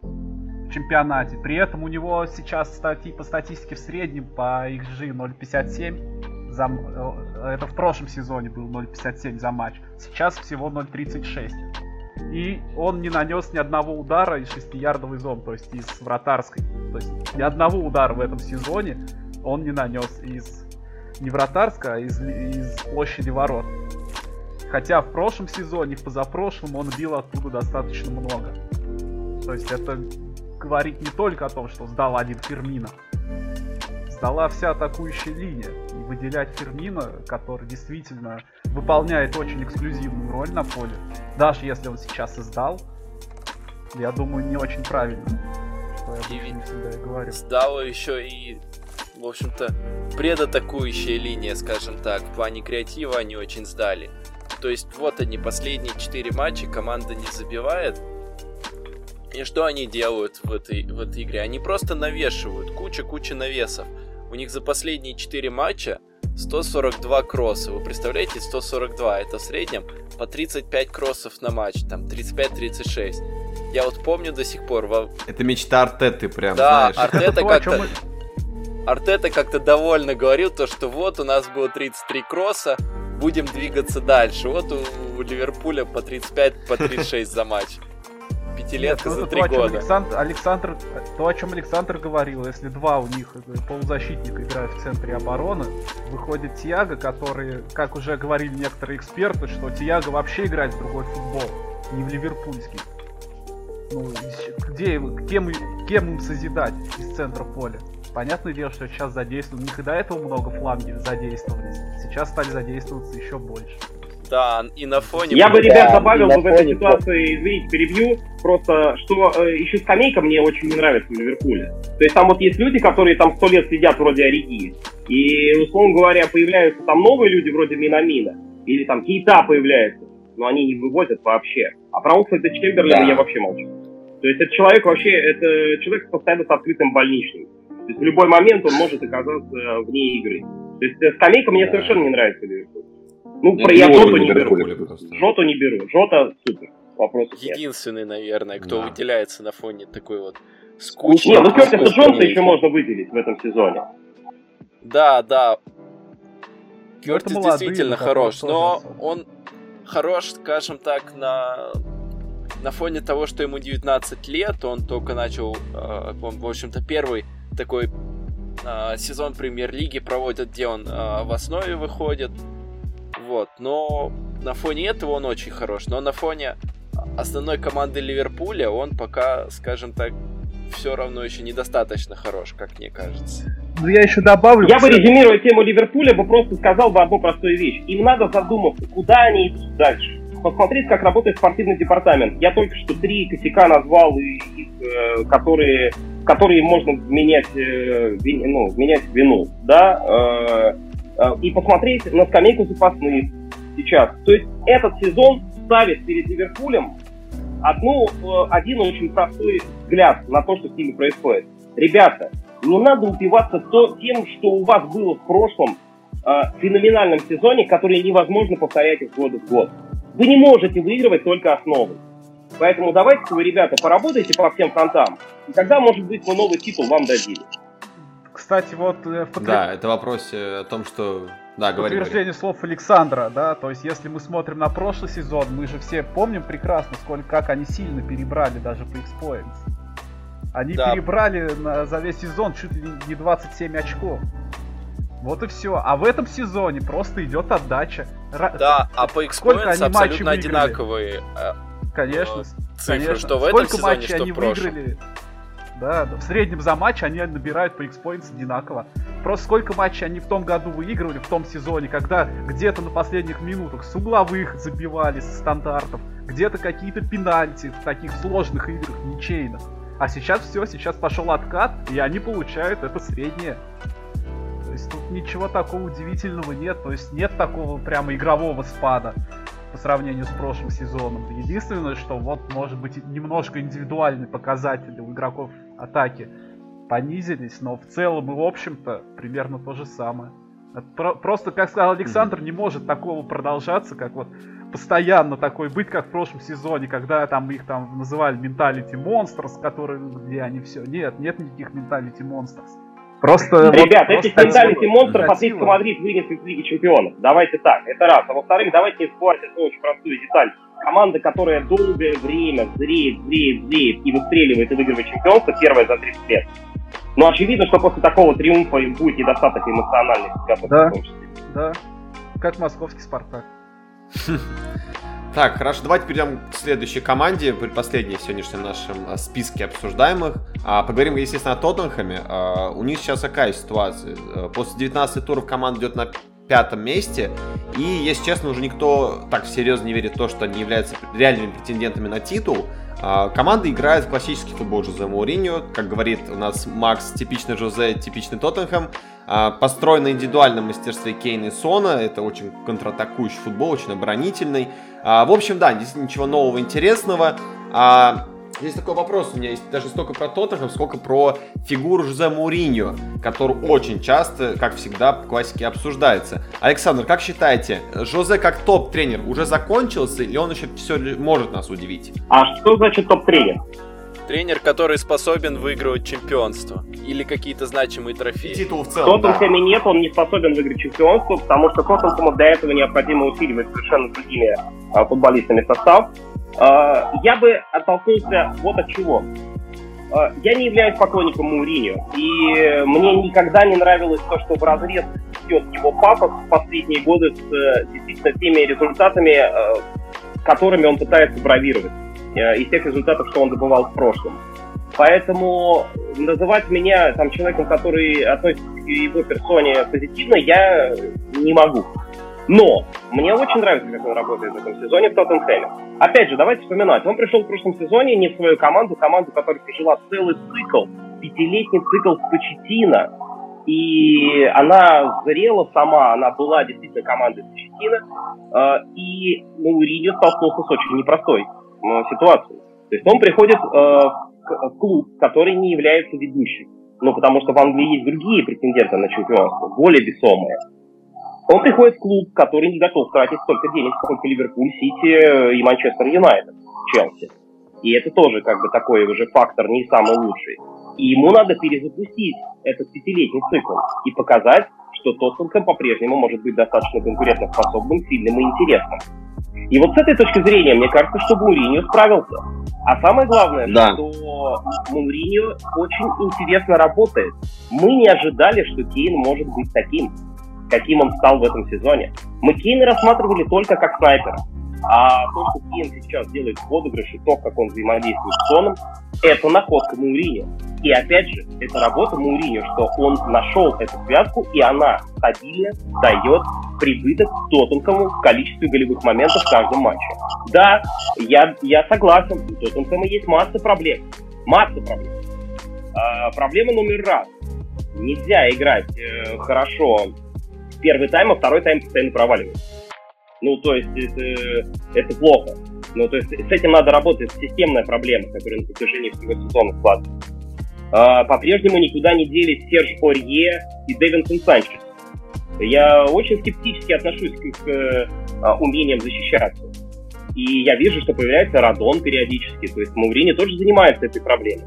в чемпионате. При этом у него сейчас статьи по статистике в среднем по XG 0.57. За, э, это в прошлом сезоне был 0.57 за матч. Сейчас всего 0.36 и он не нанес ни одного удара из 6-ярдовой зоны, то есть из вратарской. То есть ни одного удара в этом сезоне он не нанес из не вратарска, а из, из площади ворот. Хотя в прошлом сезоне, в позапрошлом он бил оттуда достаточно много. То есть это говорит не только о том, что сдал один Фермина. Сдала вся атакующая линия. И выделять Фермина, который действительно выполняет очень эксклюзивную роль на поле, даже если он сейчас издал, я думаю, не очень правильно.
Что я и ведь всегда и говорю. Сдал еще и, в общем-то, предатакующая линия, скажем так, в плане креатива они очень сдали. То есть вот они, последние 4 матча, команда не забивает. И что они делают в этой, в этой игре? Они просто навешивают куча-куча навесов. У них за последние 4 матча 142 кросса. Вы представляете, 142 это в среднем по 35 кроссов на матч, там 35-36. Я вот помню до сих пор. Во...
Это мечта Артеты прям,
да,
знаешь.
Артета <laughs> как-то... Артета как-то довольно говорил то, что вот у нас было 33 кросса, будем двигаться дальше. Вот у Ливерпуля по 35, по 36 за матч. <laughs> Пятилетка Нет, за три года.
Александр, Александр, то, о чем Александр говорил, если два у них э, полузащитника играют в центре обороны, выходит Тиаго, который, как уже говорили некоторые эксперты, что Тиаго вообще играет в другой футбол, не в ливерпульский. Ну, где, кем, кем им созидать из центра поля? Понятное дело, что сейчас задействованы. У них и до этого много фланги задействовались. Сейчас стали задействоваться еще больше.
Да, и на фоне...
Я бы, ребят, добавил бы в этой ситуации, извините, перебью, просто, что э, еще скамейка мне очень не нравится в Ливерпуле. То есть там вот есть люди, которые там сто лет сидят вроде Ориги, и, условно говоря, появляются там новые люди вроде Минамина, или там Кейта появляется, но они не вывозят вообще. А про Оксфорда Чемберлина да. я вообще молчу. То есть это человек вообще, это человек постоянно с открытым больничным. То есть в любой момент он может оказаться вне игры. То есть э, скамейка мне да. совершенно не нравится Ливерпуль. Ну, про я Жоту не беру. Жоту не беру. Жота супер. Вопрос
Единственный, нет. наверное, кто да. выделяется на фоне такой вот
скучной... Не, ну Кертиса Джонса еще можно выделить в этом сезоне.
Да, да. Кертис действительно хорош, но он хорош, скажем так, на на фоне того, что ему 19 лет, он только начал, э, в общем-то, первый такой э, сезон премьер-лиги проводит, где он э, в основе выходит. Вот, но на фоне этого он очень хорош. Но на фоне основной команды Ливерпуля он пока, скажем так, все равно еще недостаточно хорош, как мне кажется.
Ну я еще добавлю.
Я бы резюмируя тему Ливерпуля, бы просто сказал бы одну простую вещь. Им надо задуматься, куда они идут дальше. Посмотреть, как работает спортивный департамент. Я только что три косяка назвал, из, э, которые которые можно менять, э, ну, менять вину, да, э, и посмотреть на скамейку запасных сейчас. То есть этот сезон ставит перед Ливерпулем одну, один очень простой взгляд на то, что с ними происходит. Ребята, не надо упиваться то, тем, что у вас было в прошлом э, феноменальном сезоне, который невозможно повторять из года в год. Вы не можете выигрывать только основой. Поэтому давайте вы, ребята, поработайте по всем фронтам, и тогда, может быть, мы новый титул вам дадим.
Кстати, вот...
Э, в подтвер... Да, это вопрос о том, что... Да, говори,
Подтверждение говори. слов Александра, да, то есть если мы смотрим на прошлый сезон, мы же все помним прекрасно, сколько, как они сильно перебрали даже по X-Points. Они да. перебрали на, за весь сезон чуть ли не 27 очков. Вот и все. А в этом сезоне просто идет отдача.
Да, а по X-Points абсолютно одинаковые
э, Конечно,
цифры,
конечно.
что в этом Сколько сезоне, матчей что они в прошлом. выиграли?
Да, в среднем за матч они набирают по X-Points одинаково. Просто сколько матчей они в том году выигрывали, в том сезоне, когда где-то на последних минутах с угловых забивали, с стандартов, где-то какие-то пенальти в таких сложных играх, ничейных. А сейчас все, сейчас пошел откат, и они получают это среднее. То есть тут ничего такого удивительного нет, то есть нет такого прямо игрового спада по сравнению с прошлым сезоном. Единственное, что вот может быть немножко индивидуальные показатели у игроков атаки понизились, но в целом и в общем-то примерно то же самое. Просто, как сказал Александр, не может такого продолжаться, как вот постоянно такой быть, как в прошлом сезоне, когда там их там называли mentality monsters, которые где они все. Нет, нет никаких менталити монстрс.
Просто, Ребят, вот, этих mentality монстров Атлетико Мадрид вынес из Лиги Чемпионов. Давайте так, это раз. А во-вторых, давайте не забывать эту очень простую деталь. Команда, которая долгое время зреет, зреет, зреет и выстреливает и выигрывает чемпионство, первая за 30 лет. Но очевидно, что после такого триумфа им будет недостаток эмоциональных
да, да, как московский Спартак. <laughs>
Так, хорошо, давайте перейдем к следующей команде, последней в сегодняшнем нашем а, списке обсуждаемых. А, поговорим, естественно, о Тоттенхэме. А, у них сейчас какая ситуация? А, после 19 туров команда идет на пятом месте. И, если честно, уже никто так серьезно не верит в то, что они являются реальными претендентами на титул. А, команда играет в классический футбол Жозе Мауриньо. Как говорит у нас Макс, типичный Жозе, типичный Тоттенхэм. А, построен на индивидуальном мастерстве Кейна и Сона. Это очень контратакующий футбол, очень оборонительный. А, в общем, да, здесь ничего нового интересного. Здесь такой вопрос у меня есть даже столько про Тоттенхэм, сколько про фигуру Жозе Мауриньо, который очень часто, как всегда, в классике обсуждается. Александр, как считаете, Жозе как топ-тренер уже закончился или он еще все может нас удивить?
А что значит топ-тренер?
Тренер, который способен выигрывать чемпионство или какие-то значимые трофеи.
Титул в целом,
Тоттенхэме да. нет, он не способен выиграть чемпионство, потому что Тоттенхэму для этого необходимо усиливать совершенно другими а, футболистами состав. А, я бы оттолкнулся вот от чего. А, я не являюсь поклонником Мауриньо, и мне никогда не нравилось то, что в разрез идет его папа в последние годы с э, действительно теми результатами, э, которыми он пытается бравировать, э, из тех результатов, что он добывал в прошлом. Поэтому называть меня там человеком, который относится к его персоне позитивно, я не могу. Но мне очень нравится, как он работает в этом сезоне в Тоттенхэме. Опять же, давайте вспоминать. Он пришел в прошлом сезоне не в свою команду, команду, которая пережила целый цикл, пятилетний цикл Почетина. И она зрела сама, она была действительно командой Почетина. А, и Мауриньо столкнулся с очень непростой ситуацией. То есть он приходит э, в клуб, который не является ведущим. Ну, потому что в Англии есть другие претенденты на чемпионство, более весомые. Он приходит в клуб, который не готов тратить столько денег, сколько Ливерпуль, Сити и Манчестер Юнайтед, Челси. И это тоже как бы такой уже фактор не самый лучший. И ему надо перезапустить этот пятилетний цикл и показать, что Тоттенхэм по-прежнему может быть достаточно конкурентоспособным, сильным и интересным. И вот с этой точки зрения, мне кажется, что Муриньо справился. А самое главное, да. что Муриньо очень интересно работает. Мы не ожидали, что Кейн может быть таким каким он стал в этом сезоне. Мы Кейна рассматривали только как снайпера. А то, что Кейн сейчас делает в подыгрыше, то, как он взаимодействует с Соном, это находка Мауриньо. И опять же, это работа Мауриньо, что он нашел эту связку, и она стабильно дает прибыток Тоттенхэму в количестве голевых моментов в каждом матче. Да, я, я согласен, у Тоттенхэма есть масса проблем. Масса проблем. А, проблема номер раз. Нельзя играть э, хорошо первый тайм, а второй тайм постоянно проваливается. Ну, то есть это, это плохо. Ну, то есть с этим надо работать, системная проблема, которая на протяжении всего сезона складывается. А, по-прежнему никуда не делись Серж Орье и Дэвинсон Санчес. Я очень скептически отношусь к, к а, умениям защищаться. И я вижу, что появляется Радон периодически. То есть Маурини тоже занимается этой проблемой.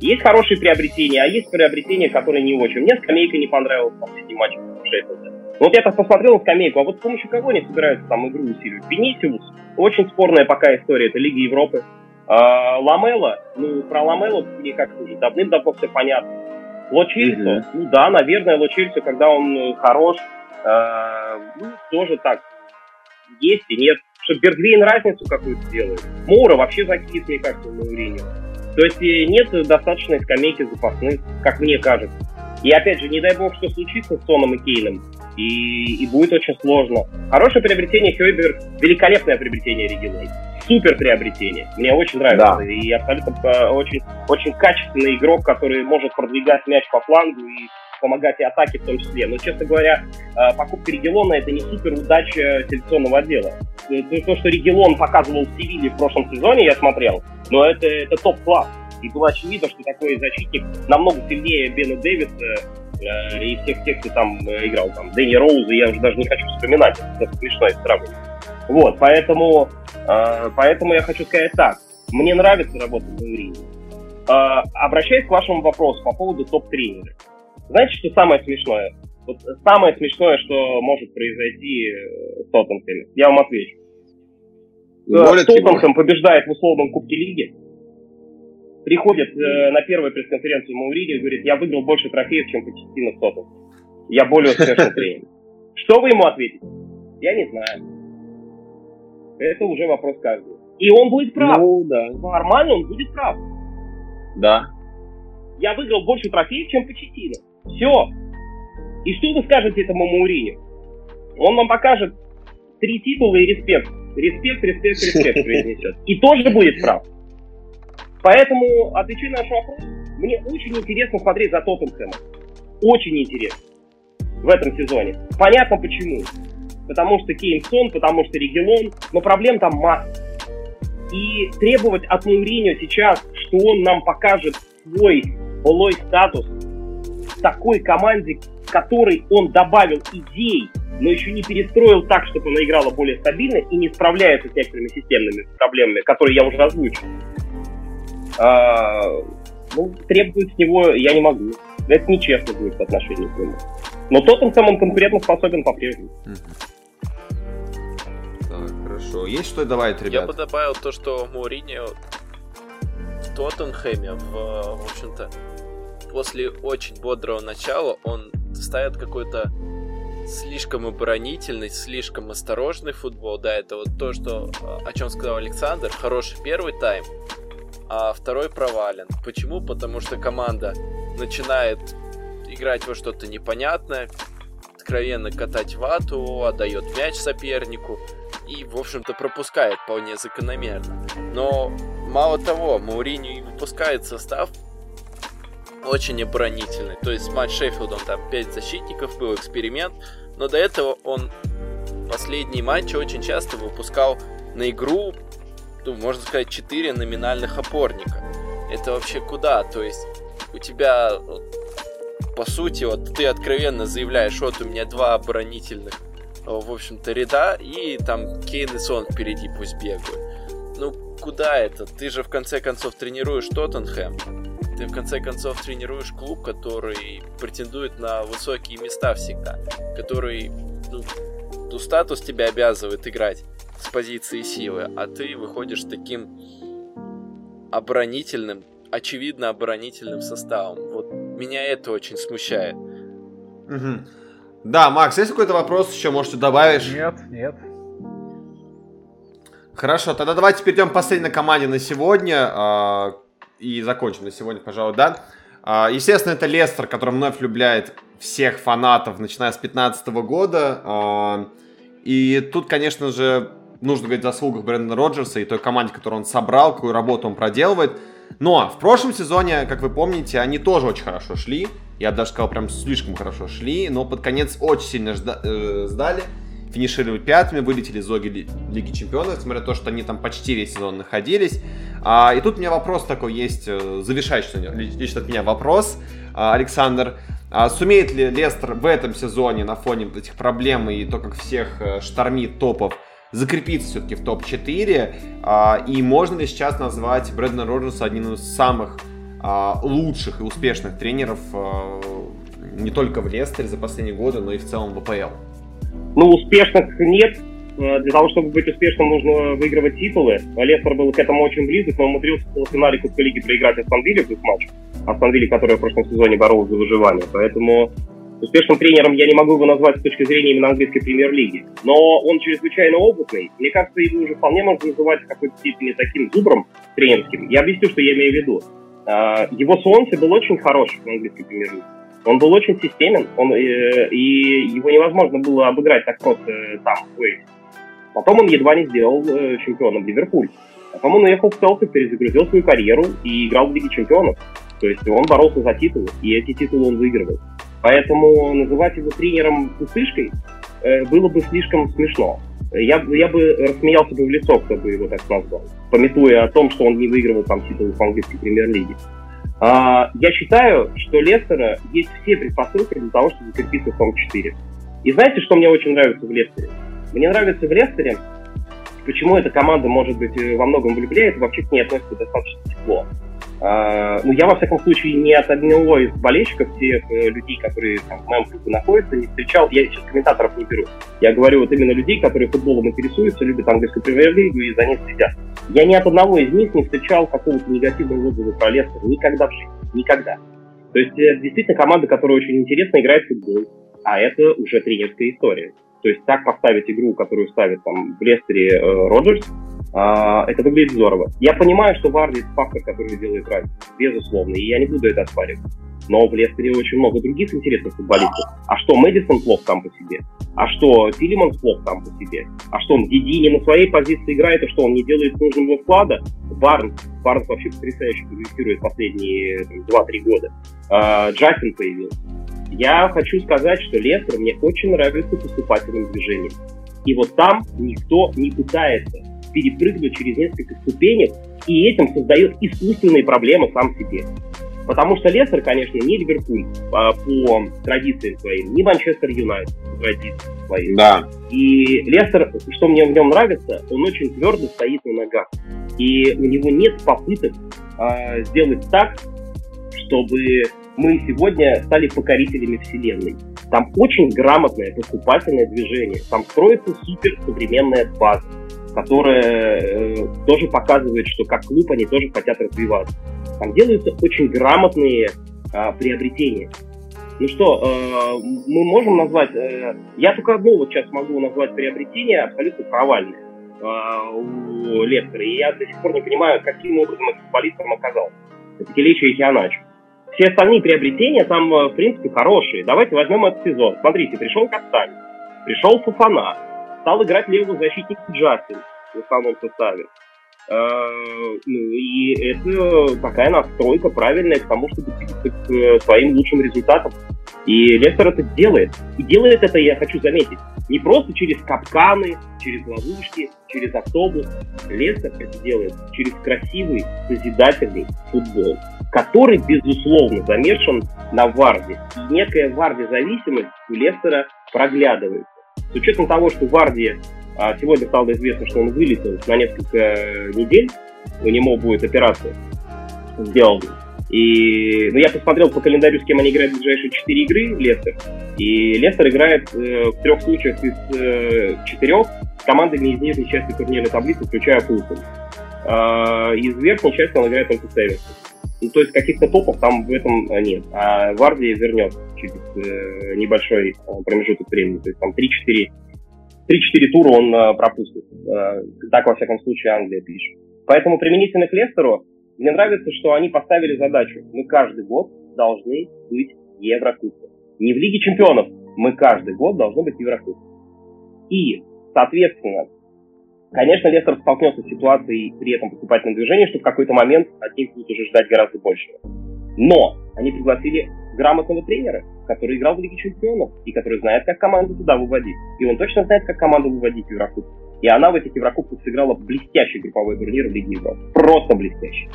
Есть хорошие приобретения, а есть приобретения, которые не очень. Мне скамейка не понравилась в последнем матче Шеффилда. Вот я так посмотрел на скамейку, а вот с помощью кого они собираются там игру усиливать? Венисиус, очень спорная пока история, это Лига Европы. А, Ламела, ну, про Ламелу мне как-то уже давным-давно все понятно. Лочильсо, ну да, наверное, Лочильсо, когда он э, хорош, э, ну, тоже так, есть и нет. Что Бергвейн разницу какую-то делает. Моура вообще закис, мне кажется, на Мауриньо. То есть э, нет достаточной скамейки запасных, как мне кажется. И опять же, не дай бог, что случится с Соном и Кейном, и, и будет очень сложно. Хорошее приобретение Хейбер, великолепное приобретение Регионей. Супер приобретение. Мне очень нравится. Да. И абсолютно э, очень, очень качественный игрок, который может продвигать мяч по флангу и помогать и атаке в том числе. Но, честно говоря, э, покупка Регелона это не супер удача селекционного отдела. То, что Регелон показывал в Севиле в прошлом сезоне, я смотрел, но это, это топ-класс. И было очевидно, что такой защитник намного сильнее Бена Дэвиса и всех тех, кто там э, играл. Там Дэнни Роуза я уже даже не хочу вспоминать, это смешно сравнивать. Вот, поэтому, э, поэтому я хочу сказать так. Мне нравится работать в Мауриньо. Э, обращаясь к вашему вопросу по поводу топ-тренера. Знаете, что самое смешное? Вот самое смешное, что может произойти э, с Тоттенхэмом, я вам отвечу. Э, Тоттенхэм побеждает в условном Кубке Лиги, приходит э, на первую пресс-конференцию Маурини и говорит, я выиграл больше трофеев, чем Почтина в Тоттенхэм. Я более успешный тренер. Что вы ему ответите? Я не знаю. Это уже вопрос каждого. И он будет прав. Ну, да. Нормально, он будет прав.
Да.
Я выиграл больше трофеев, чем Почтина. Все. И что вы скажете этому Мауриню? Он вам покажет три титула и респект. Респект, респект, респект <laughs> произнесет. И тоже будет прав. Поэтому, отвечая на ваш вопрос, мне очень интересно смотреть за Тоттенхэмом. Очень интересно. В этом сезоне. Понятно почему. Потому что Кейнсон, потому что Регелон, но проблем там масса. И требовать от Мауриньо сейчас, что он нам покажет свой былой статус такой команде, которой он добавил идей, но еще не перестроил так, чтобы она играла более стабильно и не справляется с некоторыми системными проблемами, которые я уже озвучил. А, ну, требовать с него я не могу. Это нечестно будет по отношению к нему. Но Тоттенхэм он конкурентно способен по-прежнему.
Так, хорошо. Есть что добавить, ребят?
Я бы добавил то, что Мауриньо в Тоттенхэме, в, в общем-то, после очень бодрого начала он ставит какой-то слишком оборонительный, слишком осторожный футбол. Да, это вот то, что, о чем сказал Александр. Хороший первый тайм, а второй провален. Почему? Потому что команда начинает играть во что-то непонятное, откровенно катать вату, отдает мяч сопернику и, в общем-то, пропускает вполне закономерно. Но мало того, Мауриньо выпускает состав очень оборонительный. То есть матч Шеффилдом там 5 защитников был эксперимент, но до этого он последние матчи очень часто выпускал на игру, ну, можно сказать, 4 номинальных опорника. Это вообще куда? То есть у тебя, по сути, вот ты откровенно заявляешь, вот у меня два оборонительных, в общем-то, ряда, и там Кейн и Сон впереди пусть бегают. Ну, куда это? Ты же в конце концов тренируешь Тоттенхэм. Ты в конце концов тренируешь клуб, который претендует на высокие места всегда, который ну, ну, статус тебя обязывает играть с позиции силы, а ты выходишь таким оборонительным, очевидно оборонительным составом. Вот меня это очень смущает.
Угу. Да, Макс, есть какой-то вопрос еще, может, ты добавишь?
Нет, нет.
Хорошо, тогда давайте перейдем к последней команде на сегодня. А, и закончим на сегодня, пожалуй, да. А, естественно, это Лестер, который вновь влюбляет всех фанатов, начиная с 2015 года. А, и тут, конечно же, нужно говорить о заслугах Брэндона Роджерса и той команде, которую он собрал, какую работу он проделывает. Но в прошлом сезоне, как вы помните, они тоже очень хорошо шли. Я даже сказал, прям слишком хорошо шли, но под конец очень сильно жда- э, сдали финишировали пятыми, вылетели из Лиги, Лиги Чемпионов, несмотря на то, что они там почти весь сезон находились. А, и тут у меня вопрос такой есть, э, завершающий лично от меня вопрос, а, Александр. А сумеет ли Лестер в этом сезоне на фоне этих проблем и то, как всех э, штормит топов, закрепиться все-таки в топ-4? А, и можно ли сейчас назвать Брэдна Роджерса одним из самых а, лучших и успешных тренеров а, не только в Лестере за последние годы, но и в целом в АПЛ?
Ну, успешных нет. Для того, чтобы быть успешным, нужно выигрывать титулы. Лестер был к этому очень близок, но умудрился в полуфинале Кубка Лиги проиграть Астон Вилле в матч. Астон Вилле, которая в прошлом сезоне боролась за выживание. Поэтому успешным тренером я не могу его назвать с точки зрения именно английской премьер-лиги. Но он чрезвычайно опытный. Мне кажется, его уже вполне можно называть в какой-то степени таким зубром тренерским. Я объясню, что я имею в виду. Э, его Солнце был очень хороший в английской премьер-лиге. Он был очень системен, он, э, и его невозможно было обыграть так просто э, там, в. Потом он едва не сделал э, чемпионом Ливерпуль. Потом он уехал в Селтик, перезагрузил свою карьеру и играл в Лиге чемпионов. То есть он боролся за титулы, и эти титулы он выигрывал. Поэтому называть его тренером пустышкой э, было бы слишком смешно. Я, я бы рассмеялся бы в лицо, кто бы его так назвал, пометуя о том, что он не выигрывал там титулы в английской премьер-лиге. А, я считаю, что Лестера есть все предпосылки для того, чтобы закрепиться в топ-4. И знаете, что мне очень нравится в Лестере? Мне нравится в Лестере, почему эта команда, может быть, во многом влюбляет, вообще к ней относится достаточно тепло. А, ну, я, во всяком случае, ни от одного из болельщиков, всех э, людей, которые там, в моем клубе находятся, не встречал, я сейчас комментаторов не беру. Я говорю вот именно людей, которые футболом интересуются, любят английскую премьер-лигу и за ней следят. Я ни от одного из них не встречал какого-то негативного отзыва про Лестер никогда в жизни. Никогда. То есть, это действительно команда, которая очень интересно играет в футбол, а это уже тренерская история. То есть так поставить игру, которую ставит там в Лестере э, Роджерс, это выглядит здорово. Я понимаю, что Варди это фактор, который делает разницу, безусловно, и я не буду это оспаривать. Но в Лестере очень много других интересных футболистов. А что, Мэдисон плох там по себе? А что, Тилиманс плох там по себе? А что, он Диди не на своей позиции играет, и что, он не делает нужного вклада? Барн Барнс вообще потрясающе прогрессирует последние 2-3 года. А, Джастин появился. Я хочу сказать, что Лестер мне очень нравится поступательным движением. И вот там никто не пытается перепрыгнуть через несколько ступенек и этим создает искусственные проблемы сам себе. Потому что Лестер, конечно, не Ливерпуль по, по традициям своим, не Манчестер Юнайтед по традициям своим.
Да.
И Лестер, что мне в нем нравится, он очень твердо стоит на ногах. И у него нет попыток э, сделать так, чтобы мы сегодня стали покорителями Вселенной. Там очень грамотное поступательное движение. Там строится супер современная база которая э, тоже показывает, что как клуб они тоже хотят развиваться. Там делаются очень грамотные э, приобретения. Ну что, э, мы можем назвать... Э, я только одно вот сейчас могу назвать приобретение абсолютно провальное э, у Лестера. И я до сих пор не понимаю, каким образом этот футболист там оказался. Это Келечи и Тианач. Все остальные приобретения там, э, в принципе, хорошие. Давайте возьмем этот сезон. Смотрите, пришел Кастань, пришел Фуфана, стал играть левого защитника Джастин в основном составе. Э, ну и это такая настройка правильная к тому, чтобы двигаться к э, своим лучшим результатам. И Лестер это делает. И делает это, я хочу заметить, не просто через капканы, через ловушки, через автобус. Лестер это делает через красивый, созидательный футбол, который, безусловно, замешан на Варде. И некая Варде-зависимость у Лестера проглядывается. С учетом того, что Варди а сегодня стало известно, что он вылетел на несколько недель, у него будет операция сделана. И ну, я посмотрел по календарю, с кем они играют в ближайшие четыре игры, Лестер. И Лестер играет э, в трех случаях из э, с командами из нижней части турнирной таблицы, включая Фултон. Э, из верхней части он играет только с Эверсон. Ну, то есть каких-то топов там в этом нет. А Варди вернет через э, небольшой э, промежуток времени. То есть там 3-4 3-4 тура он э, пропустит. Э, так, во всяком случае, Англия пишет. Поэтому применительно к Лестеру, мне нравится, что они поставили задачу. Мы каждый год должны быть Еврокубком. Не в Лиге чемпионов. Мы каждый год должны быть Еврокубком. И, соответственно, конечно, Лестер столкнется с ситуацией при этом поступательном движении, что в какой-то момент от них будут уже ждать гораздо большего. Но они пригласили грамотного тренера, который играл в Лиге Чемпионов и который знает, как команду туда выводить. И он точно знает, как команду выводить в Еврокубок. И она в этих Еврокубках сыграла блестящий групповой турнир в Лиге Европы. Просто блестящий.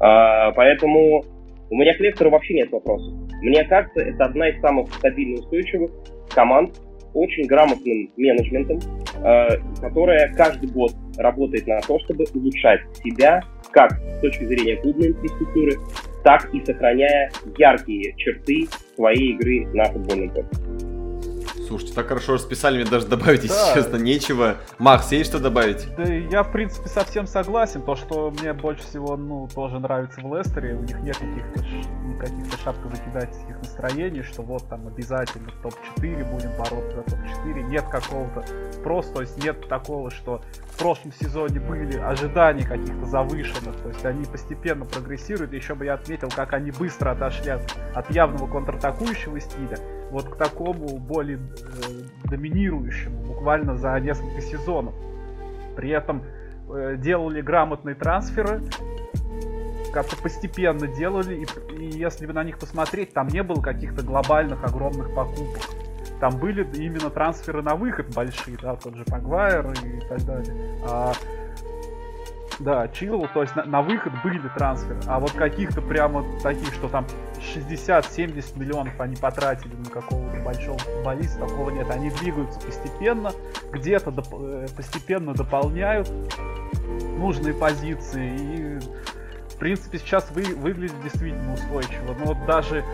А, поэтому у меня к Лестеру вообще нет вопросов. Мне кажется, это одна из самых стабильных устойчивых команд очень грамотным менеджментом, э, которая каждый год работает на то, чтобы улучшать себя как с точки зрения клубной инфраструктуры, так и сохраняя яркие черты своей игры на футбольном поле.
Слушайте, так хорошо расписали, мне даже добавить, да. если честно, нечего. Макс, есть что добавить?
Да я, в принципе, совсем согласен. То, что мне больше всего, ну, тоже нравится в Лестере, у них нет каких-то каких-то шапкозакидательских настроений, что вот там обязательно в топ-4 будем бороться за топ-4. Нет какого-то просто, то есть нет такого, что в прошлом сезоне были ожидания каких-то завышенных, то есть они постепенно прогрессируют. Еще бы я отметил, как они быстро отошли от, от явного контратакующего стиля вот к такому более э, доминирующему буквально за несколько сезонов. При этом э, делали грамотные трансферы, как-то постепенно делали, и, и если бы на них посмотреть, там не было каких-то глобальных огромных покупок. Там были именно трансферы на выход большие, да, тот же Магуайр и так далее. А да, Чилл, то есть на, на выход были трансферы, а вот каких-то прямо таких, что там 60-70 миллионов они потратили на какого-то большого футболиста, такого нет. Они двигаются постепенно, где-то доп- э, постепенно дополняют нужные позиции и в принципе сейчас вы, выглядит действительно устойчиво. Но вот даже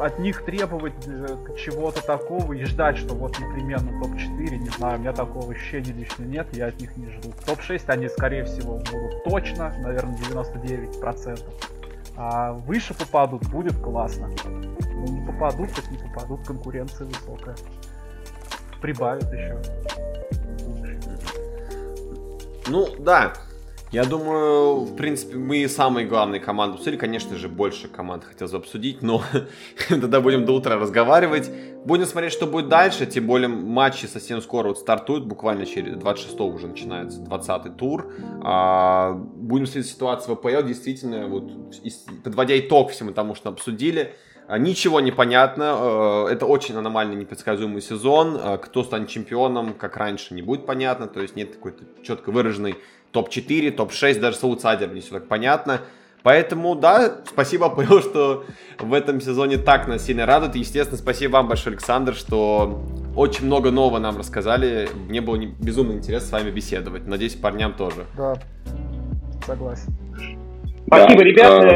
от них требовать э, чего-то такого и ждать, что вот непременно топ-4, не знаю, у меня такого ощущения лично нет, я от них не жду. Топ-6 они, скорее всего, будут точно, наверное, 99%. А выше попадут, будет классно. Ну, не попадут, так не попадут, конкуренция высокая. Прибавят еще.
Ну, да, Я думаю, в принципе, мы самые главные команды обсудили. Конечно же, больше команд хотелось бы обсудить, но <laughs> тогда будем до утра разговаривать. Будем смотреть, что будет дальше, тем более матчи совсем скоро вот стартуют, буквально через 26 уже начинается 20-й тур. А, будем следить ситуацию в АПЛ, действительно, вот, подводя итог всему тому, что обсудили. А, ничего не понятно, э, это очень аномальный непредсказуемый сезон, а, кто станет чемпионом, как раньше, не будет понятно, то есть нет какой-то четко выраженной топ-4, топ-6, даже с аутсайдером не все так понятно. Поэтому, да, спасибо, <laughs> АПЛ, что в этом сезоне так нас сильно радует. Естественно, спасибо вам большое, Александр, что очень много нового нам рассказали. Мне было безумно интересно с вами беседовать. Надеюсь, парням тоже.
Да, согласен.
Спасибо, да, ребята.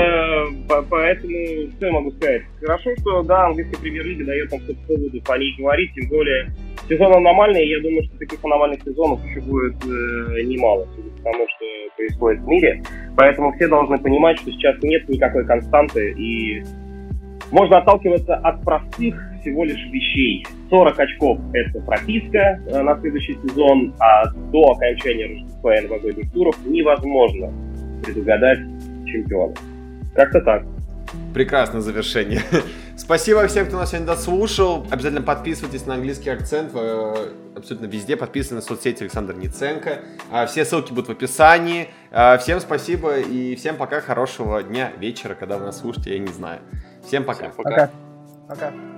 А... Поэтому что я могу сказать? Хорошо, что да, английская премьер-лига дает нам по поводу по ней говорить, тем более сезон аномальный, и я думаю, что таких аномальных сезонов еще будет э, немало, потому что происходит в мире. Поэтому все должны понимать, что сейчас нет никакой константы, и можно отталкиваться от простых всего лишь вещей. 40 очков – это прописка э, на следующий сезон, а до окончания Рождества и новогодних туров невозможно предугадать чемпиона. Как-то так.
Прекрасное завершение. <laughs> Спасибо всем, кто нас сегодня дослушал. Обязательно подписывайтесь на английский акцент э, абсолютно везде. Подписывайтесь на соцсети Александр Ниценко. А, все ссылки будут в описании. А, всем спасибо и всем пока. Хорошего дня, вечера, когда вы нас слушаете, я не знаю. Всем пока.
Всем пока. Пока. пока.